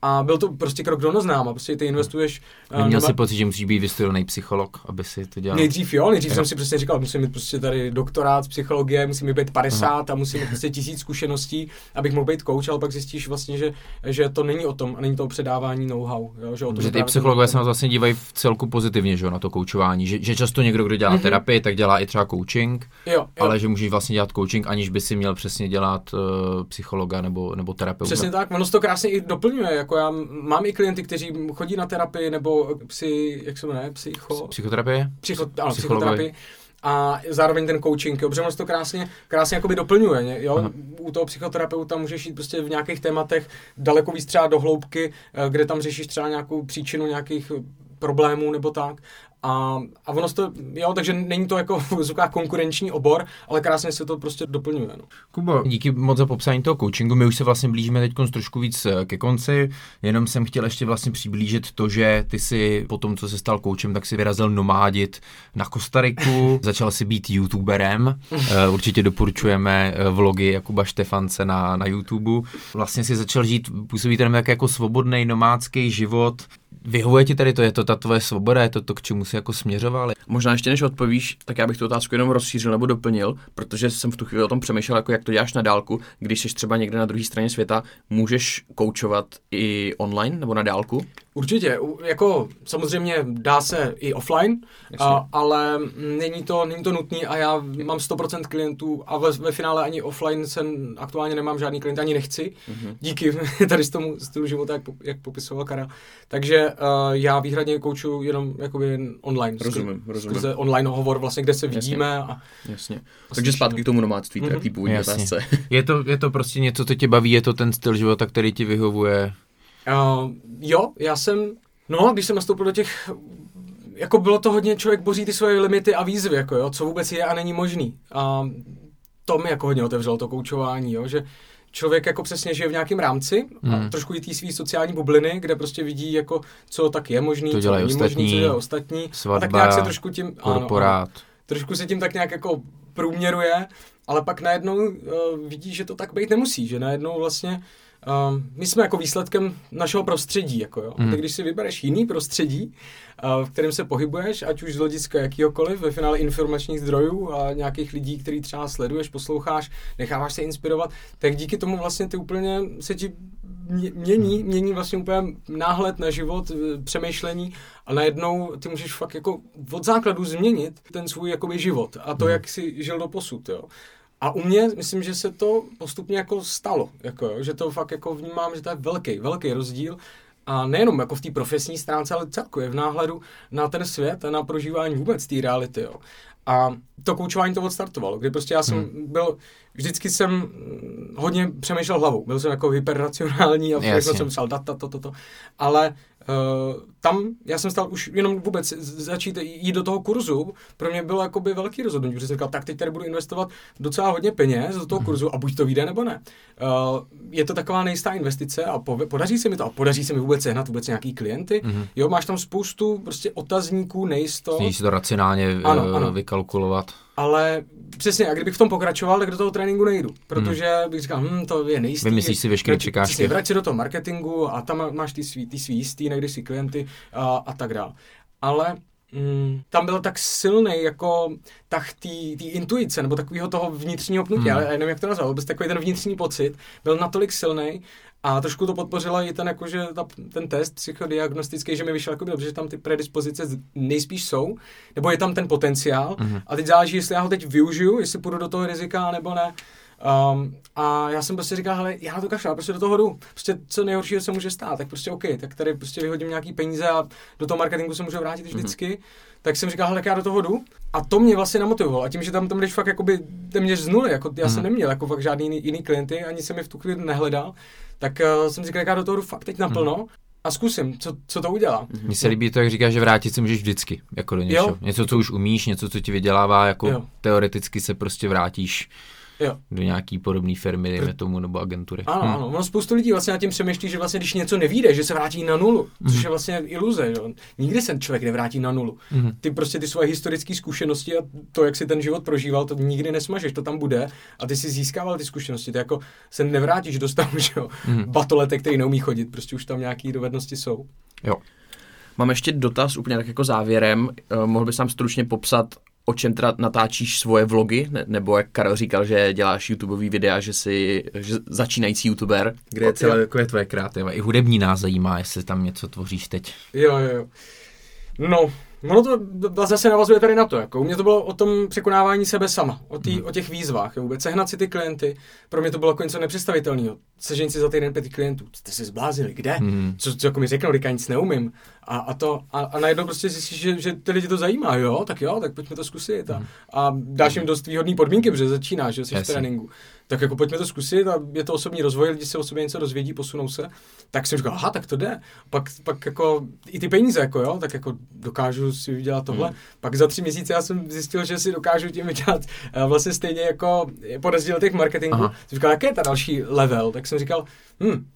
[SPEAKER 4] A byl to prostě krok do neznáma, prostě ty investuješ. eh,
[SPEAKER 3] Neměl
[SPEAKER 4] nema-
[SPEAKER 3] jsi pocit, že musíš být vystudovaný psycholog, aby si to dělal?
[SPEAKER 4] Nejdřív jo, nejdřív
[SPEAKER 3] Jo.
[SPEAKER 4] jsem si prostě říkal, musím mít prostě tady doktorát z psychologie, musím mít být 50 a musím mít prostě tisíc zkušeností, abych mohl být coach, ale pak zjistíš vlastně, že, že to není o tom a není to o předávání know-how. Jo, že o tom
[SPEAKER 3] Protože
[SPEAKER 4] je
[SPEAKER 3] ty psychologové se na to vlastně dívají v celku pozitivně, že jo, na to koučování. Že, že často někdo, kdo dělá
[SPEAKER 4] Mhm.
[SPEAKER 3] terapii, tak dělá i třeba coaching,
[SPEAKER 4] Jo, jo.
[SPEAKER 3] ale že můžeš vlastně dělat coaching, aniž by si měl přesně dělat uh, psychologa nebo, nebo terapeuta.
[SPEAKER 4] Přesně tak, ono to krásně i doplňuje, jako já mám i klienty, kteří chodí na terapii nebo psy, jak se jmenuje, psycho,
[SPEAKER 3] Psychoterapie?
[SPEAKER 4] psycho, ano, psychoterapii. a zároveň ten coaching, jo, protože to krásně, krásně jakoby doplňuje, ne? jo, u toho psychoterapeuta můžeš jít prostě v nějakých tématech daleko víc třeba do hloubky, eh, kde tam řešíš třeba nějakou příčinu nějakých problémů nebo tak. A, a ono to, jo, takže není to jako v zvukách konkurenční obor, ale krásně se to prostě doplňuje. No.
[SPEAKER 3] Kubo, díky moc za popsání toho coachingu. My už se vlastně blížíme teď trošku víc eh, ke konci. Jenom jsem chtěl ještě vlastně přiblížit to, že ty si po tom, co se stal coachem, tak si vyrazil nomádit na Kostariku, začal si být youtuberem. Eh, Určitě doporučujeme eh, vlogy Jakuba Štefance na, na YouTube. Vlastně si začal žít, působí to jak jako svobodný nomádský život. Vyhovuje ti tady to, je to ta tvoje svoboda, je to to, k čemu si jako směřoval?
[SPEAKER 2] Možná ještě než odpovíš, tak já bych tu otázku jenom rozšířil nebo doplnil, protože jsem v tu chvíli o tom přemýšlel, jako jak to děláš na dálku, když jsi třeba někde na druhé straně světa, můžeš koučovat i online nebo na dálku?
[SPEAKER 4] Určitě, jako samozřejmě dá se i offline, a, ale není to, není to nutný a já mám 100% klientů a ve, ve finále ani offline jsem aktuálně nemám žádný klient, ani nechci, mm-hmm. díky tady z tomu stylu života, jak, jak popisoval Karel. Takže uh, já výhradně koučuju jenom jakoby online.
[SPEAKER 2] Rozumím,
[SPEAKER 4] skrze,
[SPEAKER 2] rozumím.
[SPEAKER 4] Skrze online hovor, vlastně, kde se vidíme a
[SPEAKER 2] Jasně. Takže zpátky k tomu nomádství, té původní
[SPEAKER 3] Jasně.
[SPEAKER 2] otázce.
[SPEAKER 3] Je to, je to prostě něco, co tě baví, je to ten styl života, který ti vyhovuje.
[SPEAKER 4] Uh, jo, já jsem, no, když jsem nastoupil do těch, jako bylo to hodně, člověk boří ty svoje limity a výzvy, jako jo, co vůbec je a není možný. A to mi jako hodně otevřelo to koučování, jo, že člověk jako přesně žije v nějakém rámci a
[SPEAKER 3] Hmm.
[SPEAKER 4] trošku i té svý sociální bubliny, kde prostě vidí jako, co tak je možný,
[SPEAKER 3] To
[SPEAKER 4] co není možný,
[SPEAKER 3] ostatní,
[SPEAKER 4] co dělají ostatní. a tak
[SPEAKER 3] svatba,
[SPEAKER 4] nějak se trošku tím, ano, trošku se tím tak nějak jako průměruje, ale pak najednou uh, vidí, že to tak být nemusí, že najednou vlastně uh, my jsme jako výsledkem našeho prostředí, jako jo. Mm. když si vybereš jiný prostředí, uh, v kterém se pohybuješ, ať už z hlediska jakýhokoliv, ve finále informačních zdrojů a nějakých lidí, který třeba sleduješ, posloucháš, necháváš se inspirovat, tak díky tomu vlastně ty úplně se ti mě- mění, mění vlastně úplně náhled na život, eh, přemýšlení a najednou ty můžeš fakt jako od základu změnit ten svůj jakoby život a to, jak jsi žil do posud, jo. A u mě myslím, že se to postupně jako stalo, jako jo, že to fakt jako vnímám, že to je velký, velký rozdíl a nejenom jako v té profesní stránce, ale celkově v náhledu na ten svět a na prožívání vůbec té reality, jo. A to koučování to odstartovalo, kdy prostě já jsem hmm. byl, vždycky jsem mm, hodně přemýšlel hlavou, byl jsem jako hyperracionální a všechno jsem psal data, to, to, to, ale uh, tam já jsem stal už jenom vůbec začít jít do toho kurzu, pro mě bylo jakoby velký rozhodnutí, protože jsem říkal, tak teď tady budu investovat docela hodně peněz do toho kurzu a buď to vyjde nebo ne. Uh, je to taková nejistá investice a pove- podaří se mi to a podaří se mi vůbec sehnat vůbec nějaký klienty. Mm-hmm. Jo, máš tam spoustu prostě otazníků, nejistot.
[SPEAKER 3] Si to racionálně
[SPEAKER 4] Ano,
[SPEAKER 3] ano,
[SPEAKER 4] ano.
[SPEAKER 3] vykalkulovat.
[SPEAKER 4] Ale přesně, a kdybych v tom pokračoval, tak do toho tréninku nejdu, protože bych říkal, hm, to je nejistý.
[SPEAKER 3] Vymyslíš si veškeré překážky.
[SPEAKER 4] Přesně, vrať se do toho marketingu a tam máš ty svý, ty svý jistý, najdeš si klienty a, a tak dále. Ale mm, tam byl tak silný jako tah té intuice, nebo takového toho vnitřního pnutí,
[SPEAKER 3] Hmm.
[SPEAKER 4] ale nevím, jak to nazvat, vůbec takový ten vnitřní pocit byl natolik silný, a trošku to podpořila i ten, jakože ta, ten test psychodiagnostický, že mi vyšel jako dobře, že tam ty predispozice nejspíš jsou, nebo je tam ten potenciál. Mm-hmm. A teď záleží, jestli já ho teď využiju, jestli půjdu do toho rizika, nebo ne. Um, a já jsem prostě říkal, hele, já na to kašlu, já prostě do toho jdu. Prostě co nejhoršího se může stát, tak prostě OK, tak tady prostě vyhodím nějaký peníze a do toho marketingu se můžu vrátit vždycky. Mm-hmm. Tak jsem říkal, hele, tak já do toho jdu. A to mě vlastně namotivovalo. A tím, že tam tam jdeš fakt jakoby téměř z nuly, jako já jsem neměl jako fakt žádný jiný, jiný klienty, ani jsem je v tu chvíli nehledal, tak uh, jsem říkal, jak já do toho jdu fakt teď naplno a zkusím, co, co to udělá.
[SPEAKER 3] Mně se líbí to, jak říkáš, že vrátit se můžeš vždycky, jako do něčeho.
[SPEAKER 4] Jo.
[SPEAKER 3] Něco, co už umíš, něco, co ti vydělává, jako
[SPEAKER 4] Jo.
[SPEAKER 3] teoreticky se prostě vrátíš
[SPEAKER 4] Jo.
[SPEAKER 3] do nějaký podobné firmy, dejme tomu, nebo agentury.
[SPEAKER 4] Ano,
[SPEAKER 3] Hm.
[SPEAKER 4] ano. Ono spoustu lidí vlastně nad tím přemýšlí, že vlastně když něco nevíde, že se vrátí na nulu, což je vlastně iluze. Jo? Nikdy se člověk nevrátí na nulu.
[SPEAKER 3] Mhm.
[SPEAKER 4] Ty prostě ty svoje historické zkušenosti a to, jak si ten život prožíval, to nikdy nesmažeš, to tam bude a ty si získával ty zkušenosti. Ty jako se nevrátíš do stavu, že jo? Batolete, který neumí chodit, prostě už tam nějaké dovednosti jsou.
[SPEAKER 3] Jo.
[SPEAKER 2] Mám ještě dotaz úplně tak jako závěrem. Eh, Mohl bys nám stručně popsat, o čem teda natáčíš svoje vlogy, ne, nebo jak Karel říkal, že děláš YouTubeový videa, že jsi že začínající YouTuber.
[SPEAKER 3] Kde je celé takové tvoje kreativa. I hudební nás zajímá, jestli tam něco tvoříš teď.
[SPEAKER 4] Jo, jo, jo. No, Ono to zase navazuje tady na to, jako u mě to bylo o tom překonávání sebe sama, o, tý,
[SPEAKER 3] Mhm.
[SPEAKER 4] o těch výzvách, jo, vůbec sehnat si ty klienty, pro mě to bylo jako něco nepředstavitelného. Sežení si za týden pět klientů, jste se zblázili, kde?
[SPEAKER 3] Mhm.
[SPEAKER 4] Co, co jako mi řeknou, já nic neumím. A, a, to, a, a najednou prostě zjistíš, že, že ty lidi to zajímá, jo, tak jo, tak pojďme to zkusit. A, a dáš jim dost výhodné podmínky, protože začínáš, že jsi v tréninku. Tak jako pojďme to zkusit a je to osobní rozvoj, lidi se o sobě něco dozvědí, posunou se. Tak jsem říkal, aha, tak to jde. Pak, pak jako i ty peníze, jako jo, tak jako dokážu si vydělat tohle. Hmm. Pak za tři měsíce já jsem zjistil, že si dokážu tím vydělat eh, vlastně stejně jako po rozdíl těch marketingu.
[SPEAKER 3] Aha.
[SPEAKER 4] Jsem říkal, jaký je ta další level? Tak jsem říkal, hm,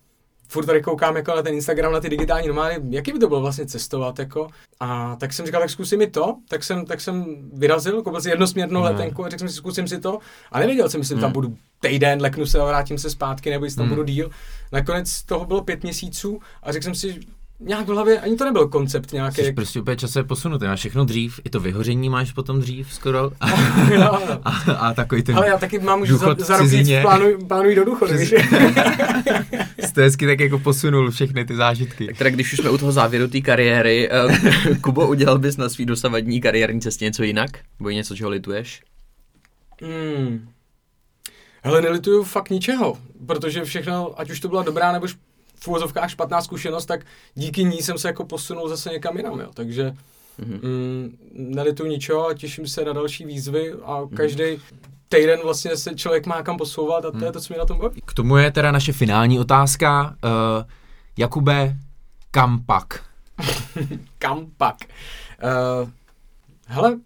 [SPEAKER 4] furt tady koukám jako na ten Instagram, na ty digitální nomády, jaký by to bylo vlastně cestovat, jako. A tak jsem říkal, tak zkusím i to, tak jsem, tak jsem vyrazil, koupil si jednosměrnou
[SPEAKER 3] Ne.
[SPEAKER 4] letenku a řekl jsem si, zkusím si to. A nevěděl jsem, jestli
[SPEAKER 3] Hmm.
[SPEAKER 4] tam budu týden, leknu se a vrátím se zpátky, nebo jestli tam
[SPEAKER 3] Hmm.
[SPEAKER 4] budu díl. Nakonec toho bylo pět měsíců a řekl jsem si, nějak v hlavě, ani to nebyl koncept nějaký.
[SPEAKER 3] Jsi prostě úplně časově posunutý, máš všechno dřív, i to vyhoření máš potom dřív skoro.
[SPEAKER 4] jo, jo.
[SPEAKER 3] A, a takový ten,
[SPEAKER 4] Ale já taky mám už za, za rok víc
[SPEAKER 3] cizině.
[SPEAKER 4] plánuji, plánuji do důchodu. víš?
[SPEAKER 3] jste hezky tak jako posunul všechny ty zážitky.
[SPEAKER 2] Tak teda když už jsme u toho závěru té kariéry, eh, Kubo, udělal bys na svý dosavadní kariérní cestě něco jinak? Nebo něco, čeho lituješ?
[SPEAKER 4] Hmm. Hele, nelituju fakt ničeho, protože všechno, ať už to byla dobrá nebo v úvozovkách špatná zkušenost, tak díky ní jsem se jako posunul zase někam jinam, jo. Takže
[SPEAKER 2] Mhm.
[SPEAKER 4] mm, nelituju ničeho a těším se na další výzvy a každý týden vlastně se člověk má kam posouvat a to je to, co mě na tom baví.
[SPEAKER 3] K tomu je teda naše finální otázka. Uh, Jakube, kam pak?
[SPEAKER 4] Kam pak? Uh, hele,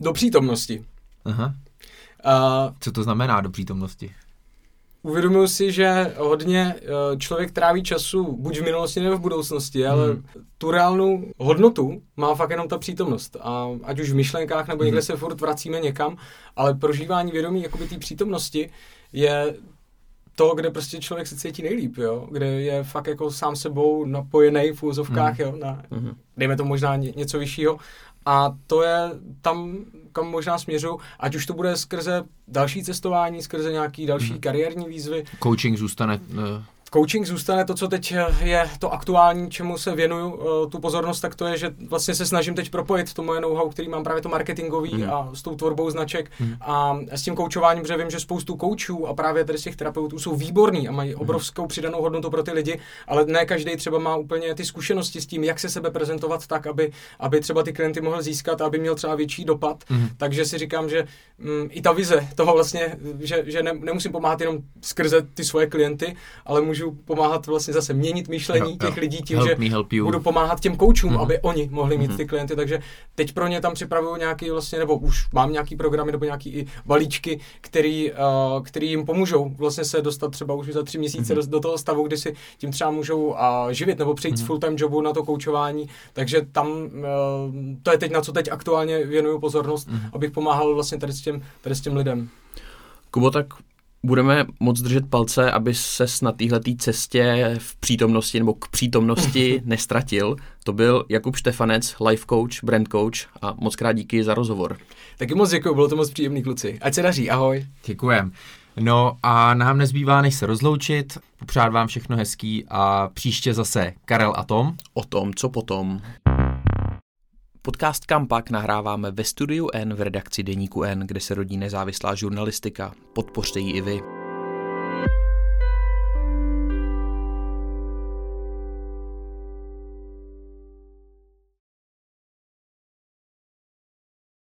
[SPEAKER 4] do přítomnosti.
[SPEAKER 3] Aha.
[SPEAKER 4] Uh,
[SPEAKER 3] Co to znamená do přítomnosti?
[SPEAKER 4] Uvědomuji si, že hodně eh, člověk tráví času buď v minulosti nebo v budoucnosti, ale
[SPEAKER 3] Hmm.
[SPEAKER 4] tu reálnou hodnotu má fakt jenom ta přítomnost. A ať už v myšlenkách nebo někde
[SPEAKER 3] Hmm.
[SPEAKER 4] se furt vracíme někam, ale prožívání vědomí jakoby té přítomnosti je to, kde prostě člověk se cítí nejlíp, jo? kde je fakt jako sám sebou napojený v úzovkách, jo? Na,
[SPEAKER 2] Mhm.
[SPEAKER 4] dejme to možná ně, něco vyššího. A to je tam, kam možná směřu, ať už to bude skrze další cestování, skrze nějaký další
[SPEAKER 3] Mhm.
[SPEAKER 4] kariérní výzvy,
[SPEAKER 3] Coaching zůstane... Uh,
[SPEAKER 4] coaching zůstane to, co teď je to aktuální, čemu se věnuju eh, tu pozornost, tak to je, že vlastně se snažím teď propojit to moje know-how, který mám právě to marketingový
[SPEAKER 3] Mhm.
[SPEAKER 4] a s tou tvorbou značek
[SPEAKER 3] Mhm.
[SPEAKER 4] a s tím koučováním, protože vím, že spoustu koučů a právě tady z těch terapeutů jsou výborní a mají obrovskou přidanou hodnotu pro ty lidi, ale ne každý třeba má úplně ty zkušenosti s tím, jak se sebe prezentovat tak, aby, aby třeba ty klienty mohl získat, aby měl třeba větší dopad.
[SPEAKER 3] Mhm.
[SPEAKER 4] Takže si říkám, že mm, i ta vize toho vlastně, že, že ne, nemusím pomáhat jenom skrze ty svoje klienty, ale můžu pomáhat vlastně zase měnit myšlení
[SPEAKER 3] Jo,
[SPEAKER 4] těch
[SPEAKER 3] jo.
[SPEAKER 4] lidí tím,
[SPEAKER 3] help
[SPEAKER 4] že
[SPEAKER 3] me, help you.
[SPEAKER 4] budu pomáhat těm koučům,
[SPEAKER 3] Mhm.
[SPEAKER 4] aby oni mohli mít
[SPEAKER 3] Mhm.
[SPEAKER 4] ty klienty, takže teď pro ně tam připravuju nějaký vlastně, nebo už mám nějaký programy nebo nějaký i balíčky, který, uh, který jim pomůžou vlastně se dostat třeba už za tři měsíce
[SPEAKER 3] Mhm.
[SPEAKER 4] do, do toho stavu, kdy si tím třeba můžou uh, živit nebo přejít z
[SPEAKER 3] Mhm.
[SPEAKER 4] full-time jobu na to koučování, takže tam uh, to je teď na co teď aktuálně věnuju pozornost,
[SPEAKER 3] Mhm.
[SPEAKER 4] abych pomáhal vlastně tady s těm, tady s těm lidem.
[SPEAKER 2] Kubo, tak budeme moc držet palce, aby se na téhletý cestě v přítomnosti nebo k přítomnosti nestratil. To byl Jakub Štefanec, life coach, brand coach a moc krát díky za rozhovor.
[SPEAKER 4] Taky moc děkuji, bylo to moc příjemný kluci. Ať se daří, ahoj.
[SPEAKER 3] Děkujem. No a nám nezbývá, než se rozloučit, popřát vám všechno hezký a příště zase Karel a Tom.
[SPEAKER 2] O tom, co potom. Podcast Kampak nahráváme ve studiu N v redakci Deníku N, kde se rodí nezávislá žurnalistika. Podpořte ji i vy.